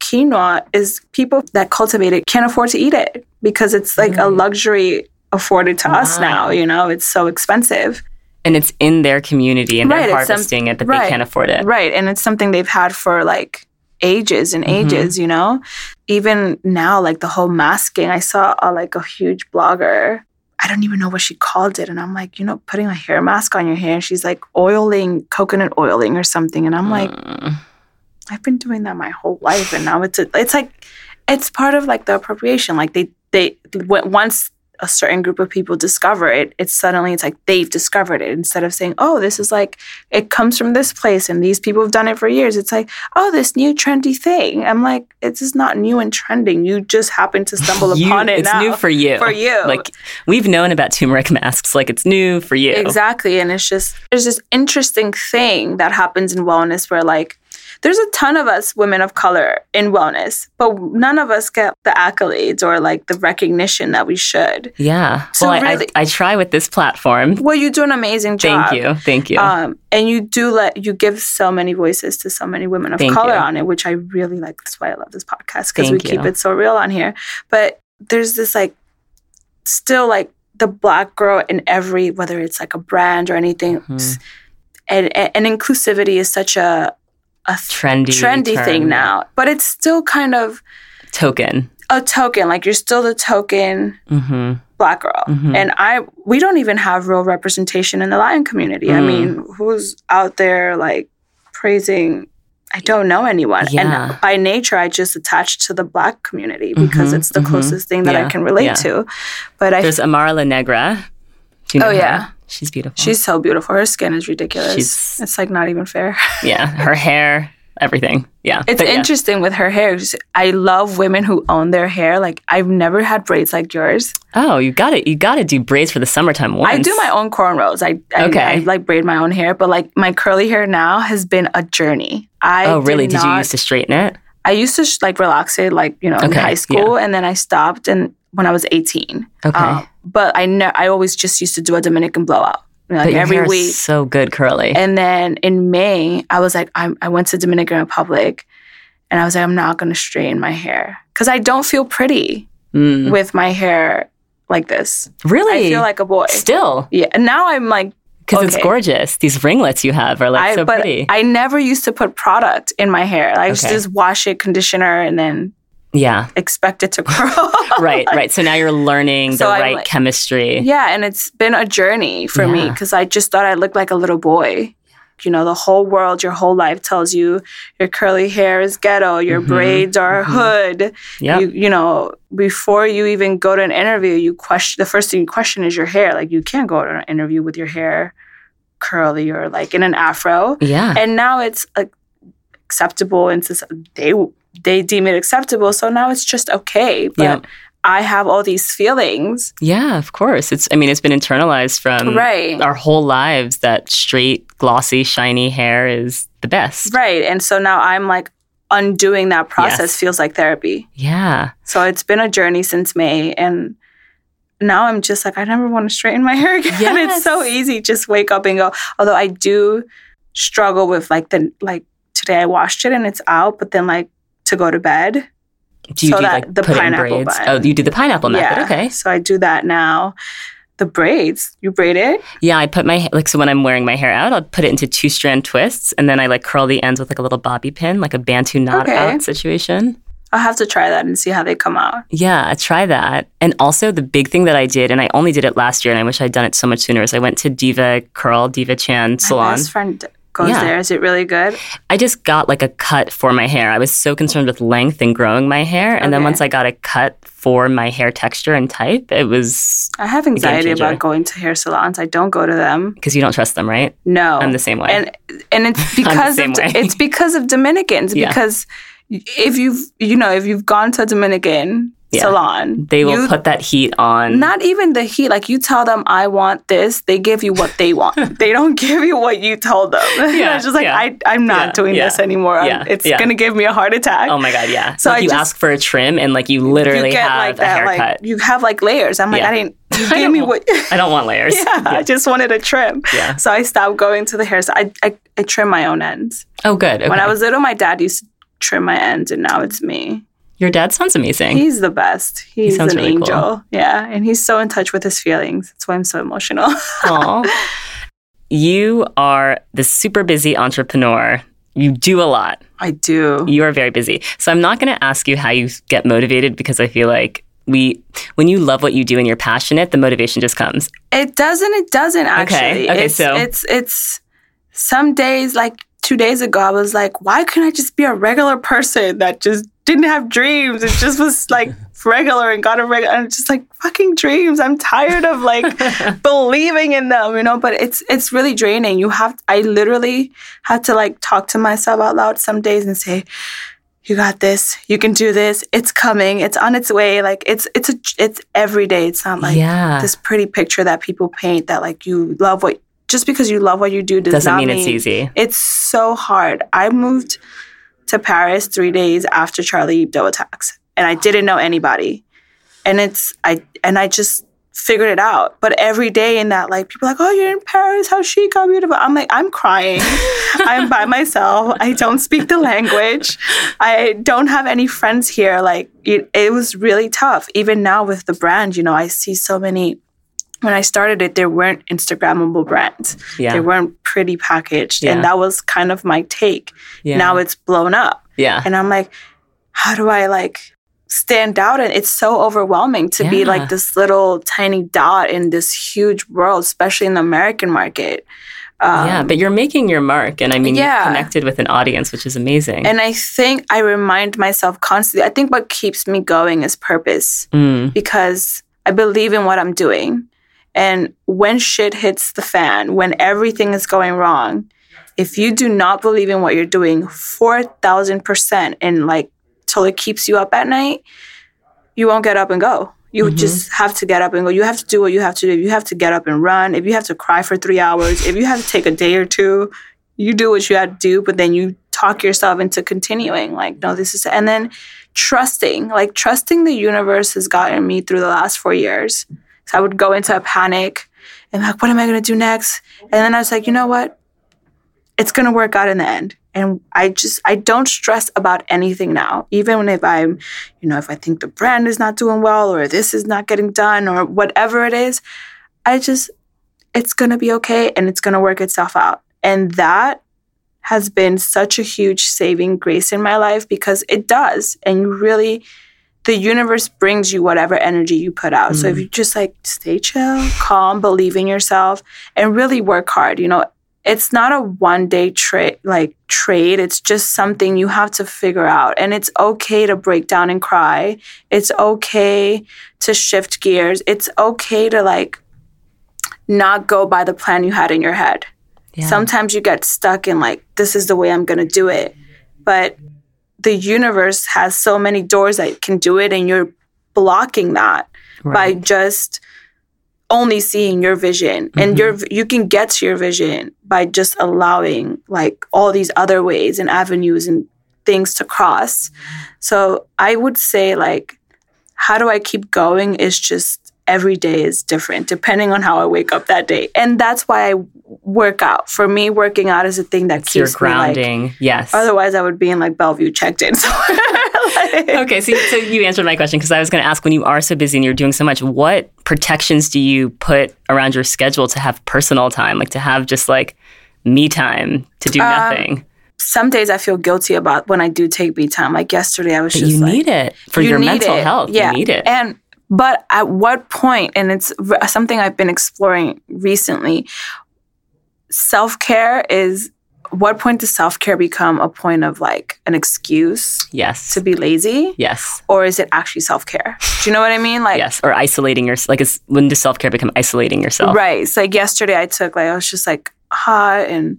Quinoa is people that cultivate it can't afford to eat it because it's like a luxury afforded to us now. You know, it's so expensive. And it's in their community and Right, they're it's some- harvesting it, but right, they can't afford it. Right. And it's something they've had for like ages and ages, you know? Even now, like the whole masking, I saw a, like a huge blogger. I don't even know what she called it. And I'm like, you know, putting a hair mask on your hair. She's like oiling, coconut oiling or something. And I'm like, Mm. I've been doing that my whole life. And now it's, a, it's like, it's part of like the appropriation. Like they, they, once a certain group of people discover it, it's suddenly it's like they've discovered it instead of saying, "Oh, this is like it comes from this place and these people have done it for years." It's like, "Oh, this new trendy thing." I'm like, "It's just not new and trending. You just happen to stumble [laughs] You- upon it it's now." new for you. For you. Like we've known about turmeric masks. Like it's new for you. Exactly. And it's just, there's this interesting thing that happens in wellness where, like, there's a ton of us women of color in wellness, but none of us get the accolades or like the recognition that we should. Yeah. So well, I, really- I, I try with this platform. Well, you do an amazing job. Thank you. Thank you. Um, and you do let you give so many voices to so many women of Thank color you. on it, which I really like. That's why I love this podcast because we Thank keep it so real on here. But there's this like still like the black girl in every whether it's like a brand or anything, Mhm. and, and and inclusivity is such a a Trendy. trendy term. thing now. But it's still kind of Token. a token. Like you're still the token hmm black girl Mhm. and i we don't even have real representation in the lion community i Mm. mean who's out there like praising i don't know anyone Yeah. and by nature i just attach to the black community because Mhm, it's the mhm. closest thing that Yeah, i can relate yeah. to but i There's Amara La Negra. Do you know Oh, her? yeah. She's beautiful. she's so beautiful her skin is ridiculous She's- it's like not even fair [laughs] yeah. Her hair, everything. Yeah. it's But yeah. interesting with her hair. i love women who own their hair like i've never had braids like yours Oh, you got it. You got to do braids for the summertime once. I do my own cornrows. I, I Okay. I like braid my own hair, but like my curly hair now has been a journey. I Oh, really? Did, you not- used to straighten it? I used to sh- like relax it, like you know, in high school, and then I stopped. And when I was eighteen, Okay. Um, but I ne- I always just used to do a Dominican blowout, know, but like your every hair is week. so good curly. And then in May, I was like, I, I went to Dominican Republic, and I was like, I'm not going to straighten my hair because I don't feel pretty Mm. with my hair like this. Really? I feel like a boy. Still, Yeah, and now I'm like because it's gorgeous. These ringlets you have are like I, so but pretty. I never used to put product in my hair. I used to Okay. just wash it, conditioner, and then yeah. expect it to [laughs] grow. Right. [laughs] Right. So now you're learning the I'm right like- chemistry. yeah, and it's been a journey for me because I just thought I looked like a little boy. You know, the whole world, your whole life tells you your curly hair is ghetto, your Mhm, braids are mhm. hood. Yep. You, you know, before you even go to an interview, you question the first thing you question is your hair. Like you can't go to an interview with your hair curly or like in an afro. yeah. and now it's like acceptable and they they deem it acceptable so now it's just okay but Yep. i have all these feelings Yeah, of course. It's I mean, it's been internalized from right our whole lives that straight, glossy, shiny hair is the best. right and so now i'm like undoing that process Yes. feels like therapy Yeah. so it's been a journey since may and now i'm just like i never want to straighten my [laughs] hair again it's so easy just wake up and go although i do struggle with like the like today i washed it and it's out but then like to go to bed Do you So do that- like the pineapple braids? bun. Oh, you do the pineapple method. Okay. So I do that now. The braids, you braid it? Yeah, I put my like so when I'm wearing my hair out, I'll put it into two strand twists, and then I like curl the ends with like a little bobby pin, like a bantu knot Okay. out situation. I'll have to try that and see how they come out. Yeah, try that. And also the big thing that I did, and I only did it last year, and I wish I'd done it so much sooner, is I went to Diva Curl, DevaChan My salon. best friend goes Yeah. there. Is it really good? I just got like a cut for my hair. I was so concerned with length and growing my hair, and then once I got a cut for my hair texture and type, it was I have anxiety about going to hair salons. I don't go to them. because you don't trust them, right? No. I'm the same way. And and it's [laughs] because of it's because of Dominicans Yeah. because if you've you know if you've gone to Dominican Yeah. salon. They will You- put that heat on. not even the heat. Like you tell them, I want this. They give you what they want. [laughs] they don't give you what you told them. [laughs] Yeah, it's just like yeah. I, I'm not Yeah, doing this anymore. I'm- yeah, it's yeah. gonna give me a heart attack. oh my god, yeah. So like I you just- ask for a trim and like you literally you get have like a that. haircut. Like you have like layers. I'm like. I didn't. [laughs] You I gave don't me want- what. I don't want layers. yeah, I just wanted a trim. Yeah. So I stopped going to the hair. So I, I, I trim my own ends. Oh, good. When. I was little, my dad used to trim my ends, and now it's me. Your dad sounds amazing. He's the best. He's sounds an really cool. angel. Yeah, and he's so in touch with his feelings. That's why I'm so emotional. [laughs] You are the super busy entrepreneur. You do a lot. I do. You are very busy. So I'm not going to ask you how you get motivated because I feel like we when you love what you do and you're passionate, the motivation just comes. It doesn't. It doesn't actually. Okay, it's, so- it's it's some days like two days ago. I was like, why couldn't I just be a regular person that just didn't have dreams? It just was like regular and got a regular. And just like fucking dreams. I'm tired of like [laughs] believing in them, you know. But it's it's really draining. You have. I literally had to like talk to myself out loud some days and say. You got this. You can do this. It's coming. It's on its way. Like it's it's a it's every day. It's not like yeah. this pretty picture that people paint that like you love what just because you love what you do does Doesn't not mean it's easy. It's so hard. I moved to Paris three days after Charlie Hebdo attacks, and I didn't know anybody. And it's I and I just figured it out. But every day in that, like people are like, oh, you're in Paris, how chic, how beautiful. I'm like, I'm crying. [laughs] I'm by myself. I don't speak the language. I don't have any friends here. Like it, it was really tough. Even now with the brand, you know, I see so many. When I started it, there weren't Instagrammable brands. Yeah. They weren't pretty packaged, Yeah. and that was kind of my take. Yeah. Now it's blown up, yeah. and I'm like, how do I like stand out? And it's so overwhelming to be like this little tiny dot in this huge world, especially in the American market. Um, yeah, but you're making your mark and I mean yeah. you've connected with an audience, which is amazing. And I think I remind myself constantly. I think what keeps me going is purpose Mm, because I believe in what I'm doing. And when shit hits the fan, when everything is going wrong, if you do not believe in what you're doing 4,000% and like till it keeps you up at night, you won't get up and go. You Mhm. just have to get up and go. You have to do what you have to do. You have to get up and run. If you have to cry for three hours, if you have to take a day or two, you do what you have to do, but then you talk yourself into continuing. Like, no, this is, and then trusting, like, trusting the universe has gotten me through the last four years. So I would go into a panic and, like, what am I going to do next? And then I was like, you know what? It's going to work out in the end. And I just, I don't stress about anything now. Even if I'm, you know, if I think the brand is not doing well or this is not getting done or whatever it is, I just, it's going to be okay and it's going to work itself out. And that has been such a huge saving grace in my life because it does. And you really, the universe brings you whatever energy you put out. So if Mm. you just like stay chill, calm, believe in yourself, and really work hard, you know, it's not a one day trade like trade. It's just something you have to figure out. And it's okay to break down and cry. It's okay to shift gears. It's okay to like not go by the plan you had in your head. yeah. Sometimes you get stuck in like, this is the way I'm going to do it. But the universe has so many doors that can do it, and you're blocking that by just only seeing your vision. And mm-hmm. your you can get to your vision by just allowing like all these other ways and avenues and things to cross. So i would say like how do i keep going is just every day is different depending on how i wake up that day. And that's why i work out for me working out is a thing that It's your keeps me like yes. otherwise i would be in like bellevue checked in [laughs] Like- okay, so, so you answered my question because I was going to ask when you are so busy and you're doing so much, what protections do you put around your schedule to have personal time, like to have just like me time to do Um, nothing? some days I feel guilty about when I do take me time. Like yesterday, I was But just you like, need it for you your mental it. health. Yeah, You need it. And but at what point? And it's something I've been exploring recently. Self care is. What point does self care become a point of like an excuse yes. to be lazy, yes. or is it actually self care? Do you know what I mean? Like, Yes. Or isolating yourself. Like, is, when does self care become isolating yourself? Right. So like yesterday I took like I was just like hot and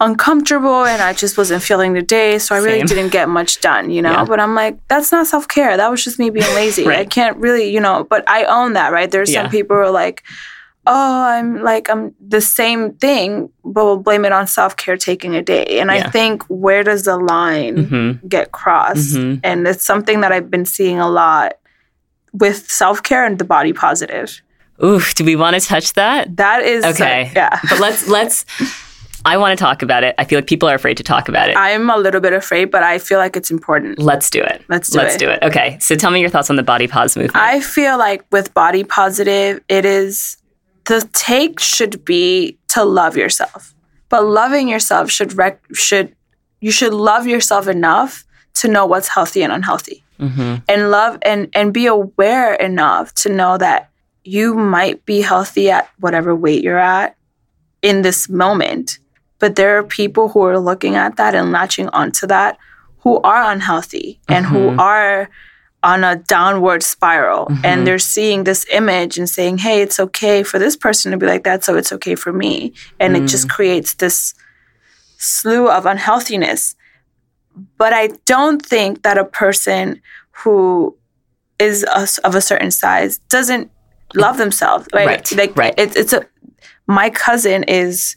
uncomfortable and I just wasn't feeling the day. So I really Same. didn't get much done, you know? Yeah. But I'm like, that's not self care. That was just me being lazy. [laughs] I can't really, you know, but I own that, right? There's Yeah. some people who are like, oh, I'm like, I'm the same thing, but we'll blame it on self care taking a day. And Yeah. I think, where does the line hmm get crossed? Mhm. And it's something that I've been seeing a lot with self care and the body positive. Oof, do we want to touch that? That is, Okay. yeah. But let's let's I want to talk about it. I feel like people are afraid to talk about it. I'm a little bit afraid, but I feel like it's important. Let's do it. Let's do Let's it. do it. Okay. So tell me your thoughts on the body pause movement. I feel like with body positive, it is the take should be to love yourself. But loving yourself should rec- should you should love yourself enough to know what's healthy and unhealthy. hmm And love and and be aware enough to know that you might be healthy at whatever weight you're at in this moment. But there are people who are looking at that and latching onto that who are unhealthy and who Mhm. are on a downward spiral Mhm. and they're seeing this image and saying, hey, it's okay for this person to be like that, so it's okay for me. And it just creates this slew of unhealthiness. But I don't think that a person who is a, of a certain size doesn't love themselves. Right? Right, Like right. It's it's a my cousin is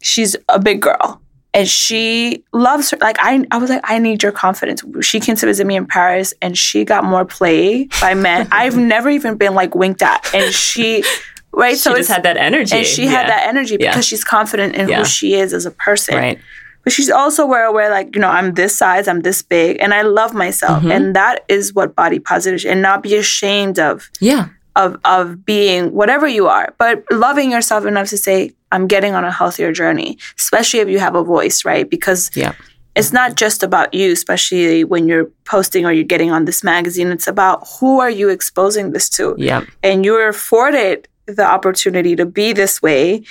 she's a big girl and she loves her like I I was like I need your confidence. She came to visit me in Paris and she got more play by men. [laughs] I've never even been like winked at and she right She so just had that energy. and she had that energy Yeah. because she's confident in Yeah. who she is as a person. Right. But she's also aware, aware, like, you know, I'm this size, I'm this big, and I love myself. Mhm. And that is what body positive and not be ashamed of Yeah. of of being whatever you are, but loving yourself enough to say, I'm getting on a healthier journey, especially if you have a voice, right? Because Yeah. it's not just about you, especially when you're posting or you're getting on this magazine. It's about who are you exposing this to? Yeah. and you're afforded the opportunity to be this way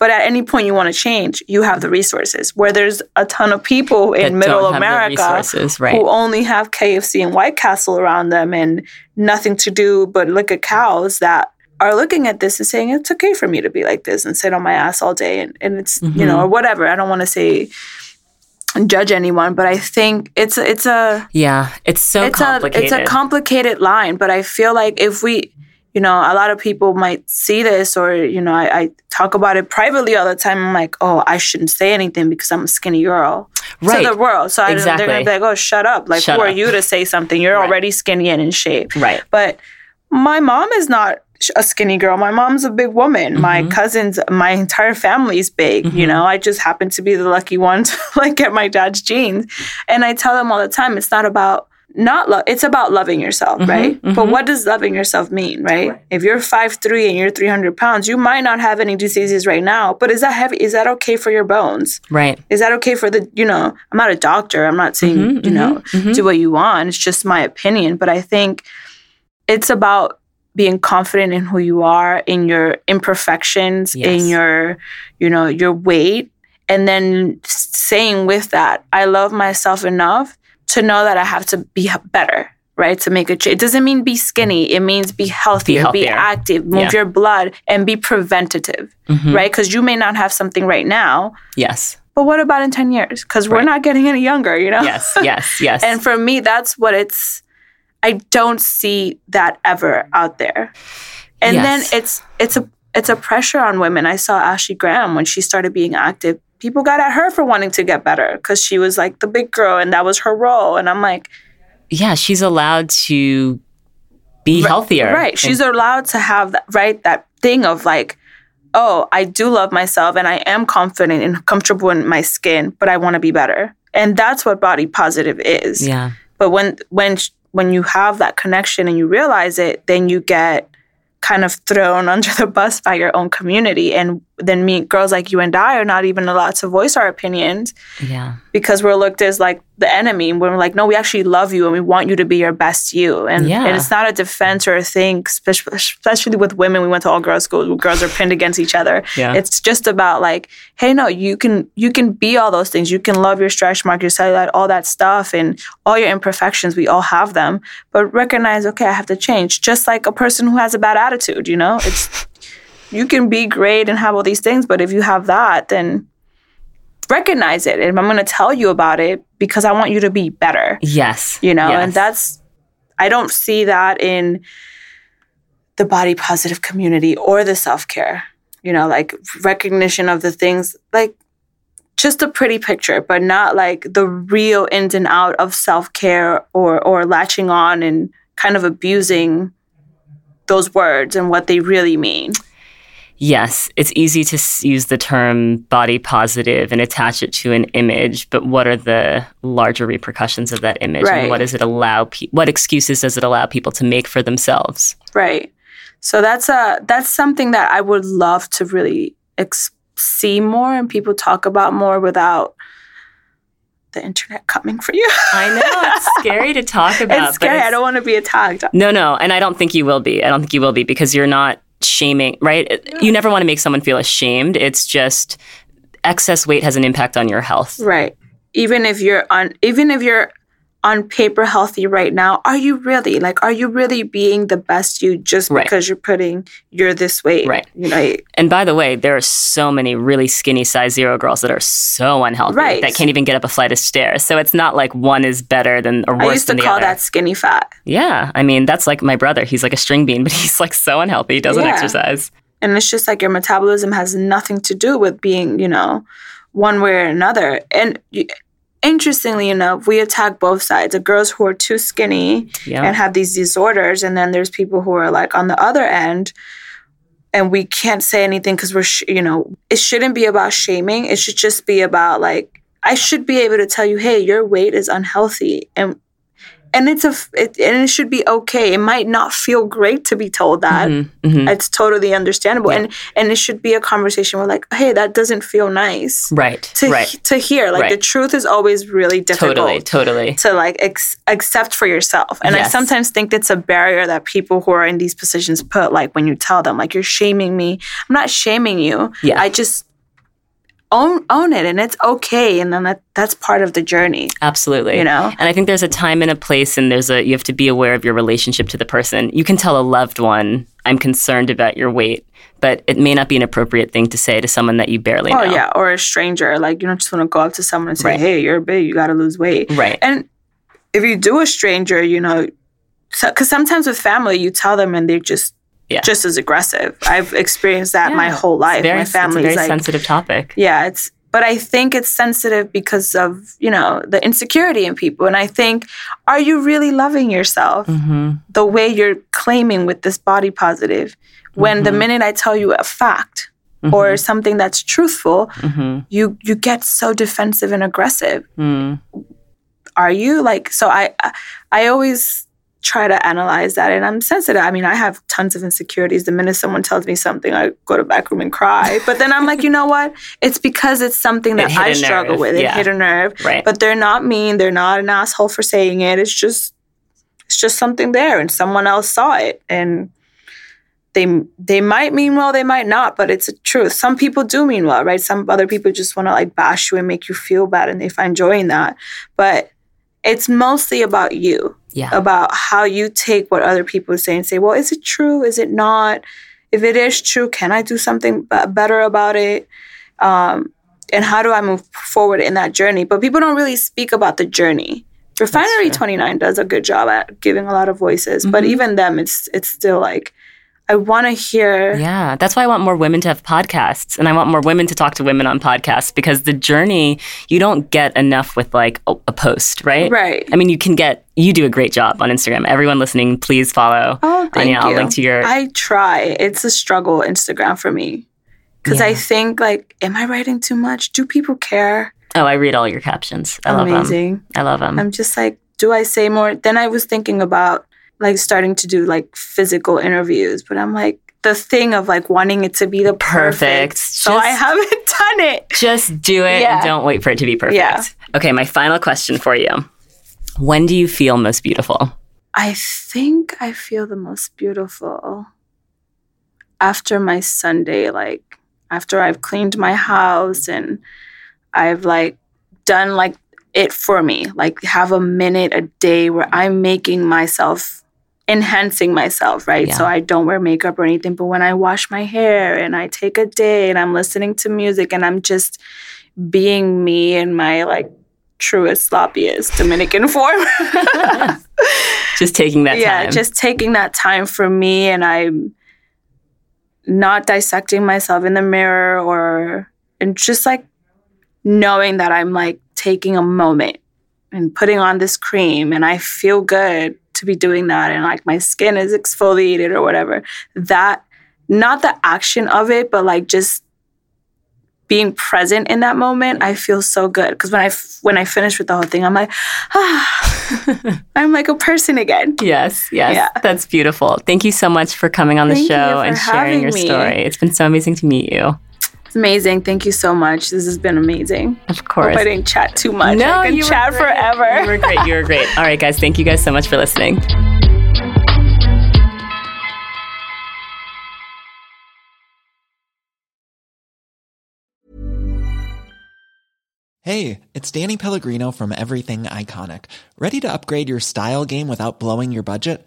but at any point you want to change you have the resources where there's a ton of people in middle don't have the america right. who only have kfc and white castle around them and nothing to do but look at cows that are looking at this and saying it's okay for me to be like this and sit on my ass all day and, and it's you know or whatever i don't want to say judge anyone but i think it's a- it's a Yeah. It's so it's complicated. a it's a complicated line, but I feel like if we, you know, a lot of people might see this, or you know, I, I talk about it privately all the time. I'm like, oh, I shouldn't say anything because I'm a skinny girl Right. to the world. So I, Exactly. they're gonna be like, oh, shut up! Like, Shut who are you to say something? You're Right. already skinny and in shape. right. But my mom is not a skinny girl. My mom's a big woman. My Mhm. cousins, my entire family's big. You Mhm. know, I just happen to be the lucky one to [laughs] like get my dad's genes. And I tell them all the time, it's not about not love. It's about loving yourself, Mhm, right? But mhm. what does loving yourself mean, right? If you're five three and you're three hundred pounds, you might not have any diseases right now. But is that heavy? Is that okay for your bones? Right. Is that okay for the? You know, I'm not a doctor. I'm not saying Mhm, you know mhm, mhm. do what you want. It's just my opinion. But I think it's about being confident in who you are, in your imperfections, Yes. in your, you know, your weight. And then saying with that, I love myself enough to know that I have to be better, right? To make a change. It doesn't mean be skinny. It means be healthier, be, healthier. active, move Yeah. your blood, and be preventative, Mhm. right? Because you may not have something right now, Yes. but what about in 10 years? Because we're not getting any younger, you know? Yes. Yes. [laughs] Yes. And for me, that's what it's. I don't see that ever out there. And Yes. then it's it's a it's a pressure on women. I saw Ashley Graham when she started being active. People got at her for wanting to get better because she was like the big girl and that was her role. And I'm like, yeah, she's allowed to be healthier. right? She's allowed to have that right that thing of like, oh, I do love myself and I am confident and comfortable in my skin, but I want to be better. And that's what body positive is. yeah. But when when when you have that connection and you realize it, then you get kind of thrown [laughs] under the bus by your own community. And then me, girls like you and I are not even allowed to voice our opinions Yeah. because we're looked as like the enemy. And we're like, no, we actually love you and we want you to be your best you. And, Yeah. and it's not a defense or a thing, especially, especially with women. We went to all girls schools where girls are pinned against each other. Yeah. It's just about like, hey, no, you can you can be all those things. You can love your stretch mark, your cellulite, all that stuff, and all your imperfections. We all have them, but recognize, okay, I have to change. Just like a person who has a bad attitude, you know, it's you can be great and have all these things, but if you have that, then recognize it and I'm going to tell you about it because I want you to be better. Yes. You know, yes. and that's, I don't see that in the body positive community or the self care, you know, like recognition of the things, like just a pretty picture, but not like the real ins and out of self care or, or latching on and kind of abusing those words and what they really mean. Yes, it's easy to use the term body positive and attach it to an image, but what are the larger repercussions of that image? Right. And what does it allow pe- what excuses does it allow people to make for themselves? Right. So that's a that's something that I would love to really ex- see more and people talk about more without the internet coming for you. [laughs] I know it's scary to talk [laughs] about. it's scary. It's, I don't want to be attacked. No, no, and I don't think you will be. I don't think you will be because you're not shaming, right? You never want to make someone feel ashamed. It's just excess weight has an impact on your health. Right. Even if you're on even if you're on paper healthy right now, are you really like are you really being the best you just Right. because you're putting you're this weight? Right. You know, And by the way, there are so many really skinny size zero girls that are so unhealthy Right. that can't even get up a flight of stairs. So it's not like one is better than or worse I used to than the call other. that skinny fat. yeah, I mean that's like my brother. He's like a string bean, [laughs] but he's like so unhealthy. He doesn't Yeah. exercise. And it's just like your metabolism has nothing to do with being, you know, one way or another. And interestingly enough, we attack both sides the girls who are too skinny Yeah. and have these disorders. And then there's people who are like on the other end. And we can't say anything because we're, sh- you know, it shouldn't be about shaming. It should just be about like, I should be able to tell you, hey, your weight is unhealthy. And and it's a it, and it should be okay. It might not feel great to be told that. Mhm, mhm. It's totally understandable, and and it should be a conversation where like, hey, that doesn't feel nice Right. to right. to hear. Like the truth is always really difficult Totally. Totally. to like ex- accept for yourself, and I sometimes think it's a barrier that people who are in these positions put. Like when you tell them, like you're shaming me. I'm not shaming you. Yeah. I just own own it, and it's okay, and then that that's part of the journey. Absolutely. You know? And I think there's a time and a place and there's a you have to be aware of your relationship to the person. You can tell a loved one, I'm concerned about your weight, but it may not be an appropriate thing to say to someone that you barely Oh know. yeah, or a stranger. Like you don't just want to go up to someone and say, Right. "Hey, you're big. You got to lose weight." Right. And if you do a stranger, you know, because sometimes with family, you tell them and they're just Yeah. just as aggressive. I've experienced that my whole life. very, my it's a family's very like, sensitive topic. yeah, it's. But I think it's sensitive because of you know the insecurity in people, and I think, are you really loving yourself hmm the way you're claiming with this body positive? When the Mhm. minute I tell you a fact or something that's truthful, hmm you you get so defensive and aggressive hmm are you like so I- i always try to analyze that. And i'm sensitive. I mean i have tons of insecurities. The minute someone tells me something i go to back room and cry. But then i'm like you know what? It's because it's something [laughs] that hit i struggle nerve, with. It yeah. hit a nerve. Right. but they're not mean. They're not an asshole for saying it. It's just it's just something there and someone else saw it. And they they might mean well they might not but it's a truth. Some people do mean well right? Some other people just want to like bash you and make you feel bad and they find joy in that. But it's mostly about you yeah. about how you take what other people say and say well is it true? Is it not? If it is true can i do something b- better about it? Um, and how do i move forward in that journey? But people don't really speak about the journey. Refinery 29 does a good job at giving a lot of voices but Mhm. even them it's it's still like i want to hear Yeah, that's why I want more women to have podcasts and I want more women to talk to women on podcasts because the journey you don't get enough with like a, a post, right? right I mean, you can get you do a great job on Instagram. Everyone listening, please follow. oh thank Anya, I'll link to your i try it's a struggle instagram for me because i think like am i writing too much do people care Oh, I read all your captions. I love them. amazing I love them. I'm just like, do I say more? Then I was thinking about like starting to do like physical interviews, but I'm like the thing of like wanting it to be the perfect. Perfect. So I haven't [laughs] done it. Just do it Yeah. and don't wait for it to be perfect. Yeah. Okay, my final question for you. When do you feel most beautiful? I think I feel the most beautiful after my Sunday, like after I've cleaned my house and I've like done like it for me, like have a minute a day where I'm making myself enhancing myself, right? Yeah. So I don't wear makeup or anything, but when I wash my hair and I take a day and I'm listening to music and I'm just being me in my like truest, sloppiest Dominican [laughs] form. [laughs] just taking that yeah, time. just taking that time for me and I'm not dissecting myself in the mirror or and just like knowing that I'm like taking a moment and putting on this cream and I feel good to be doing that and like my skin is exfoliated or whatever. That not the action of it, but like just being present in that moment, I feel so good because when I when I finish with the whole thing, I'm like, ah, [sighs] I'm like a person again. Yes, yes, Yeah. that's beautiful. Thank you so much for coming on the Thank show and sharing your me. story. It's been so amazing to meet you. It's amazing. Thank you so much. This has been amazing. Of Hope course. I didn't chat too much. no, I could you chat great. forever. You were great. You were great. [laughs] All right, guys. Thank you guys so much for listening. Hey, it's Danny Pellegrino from Everything Iconic. Ready to upgrade your style game without blowing your budget?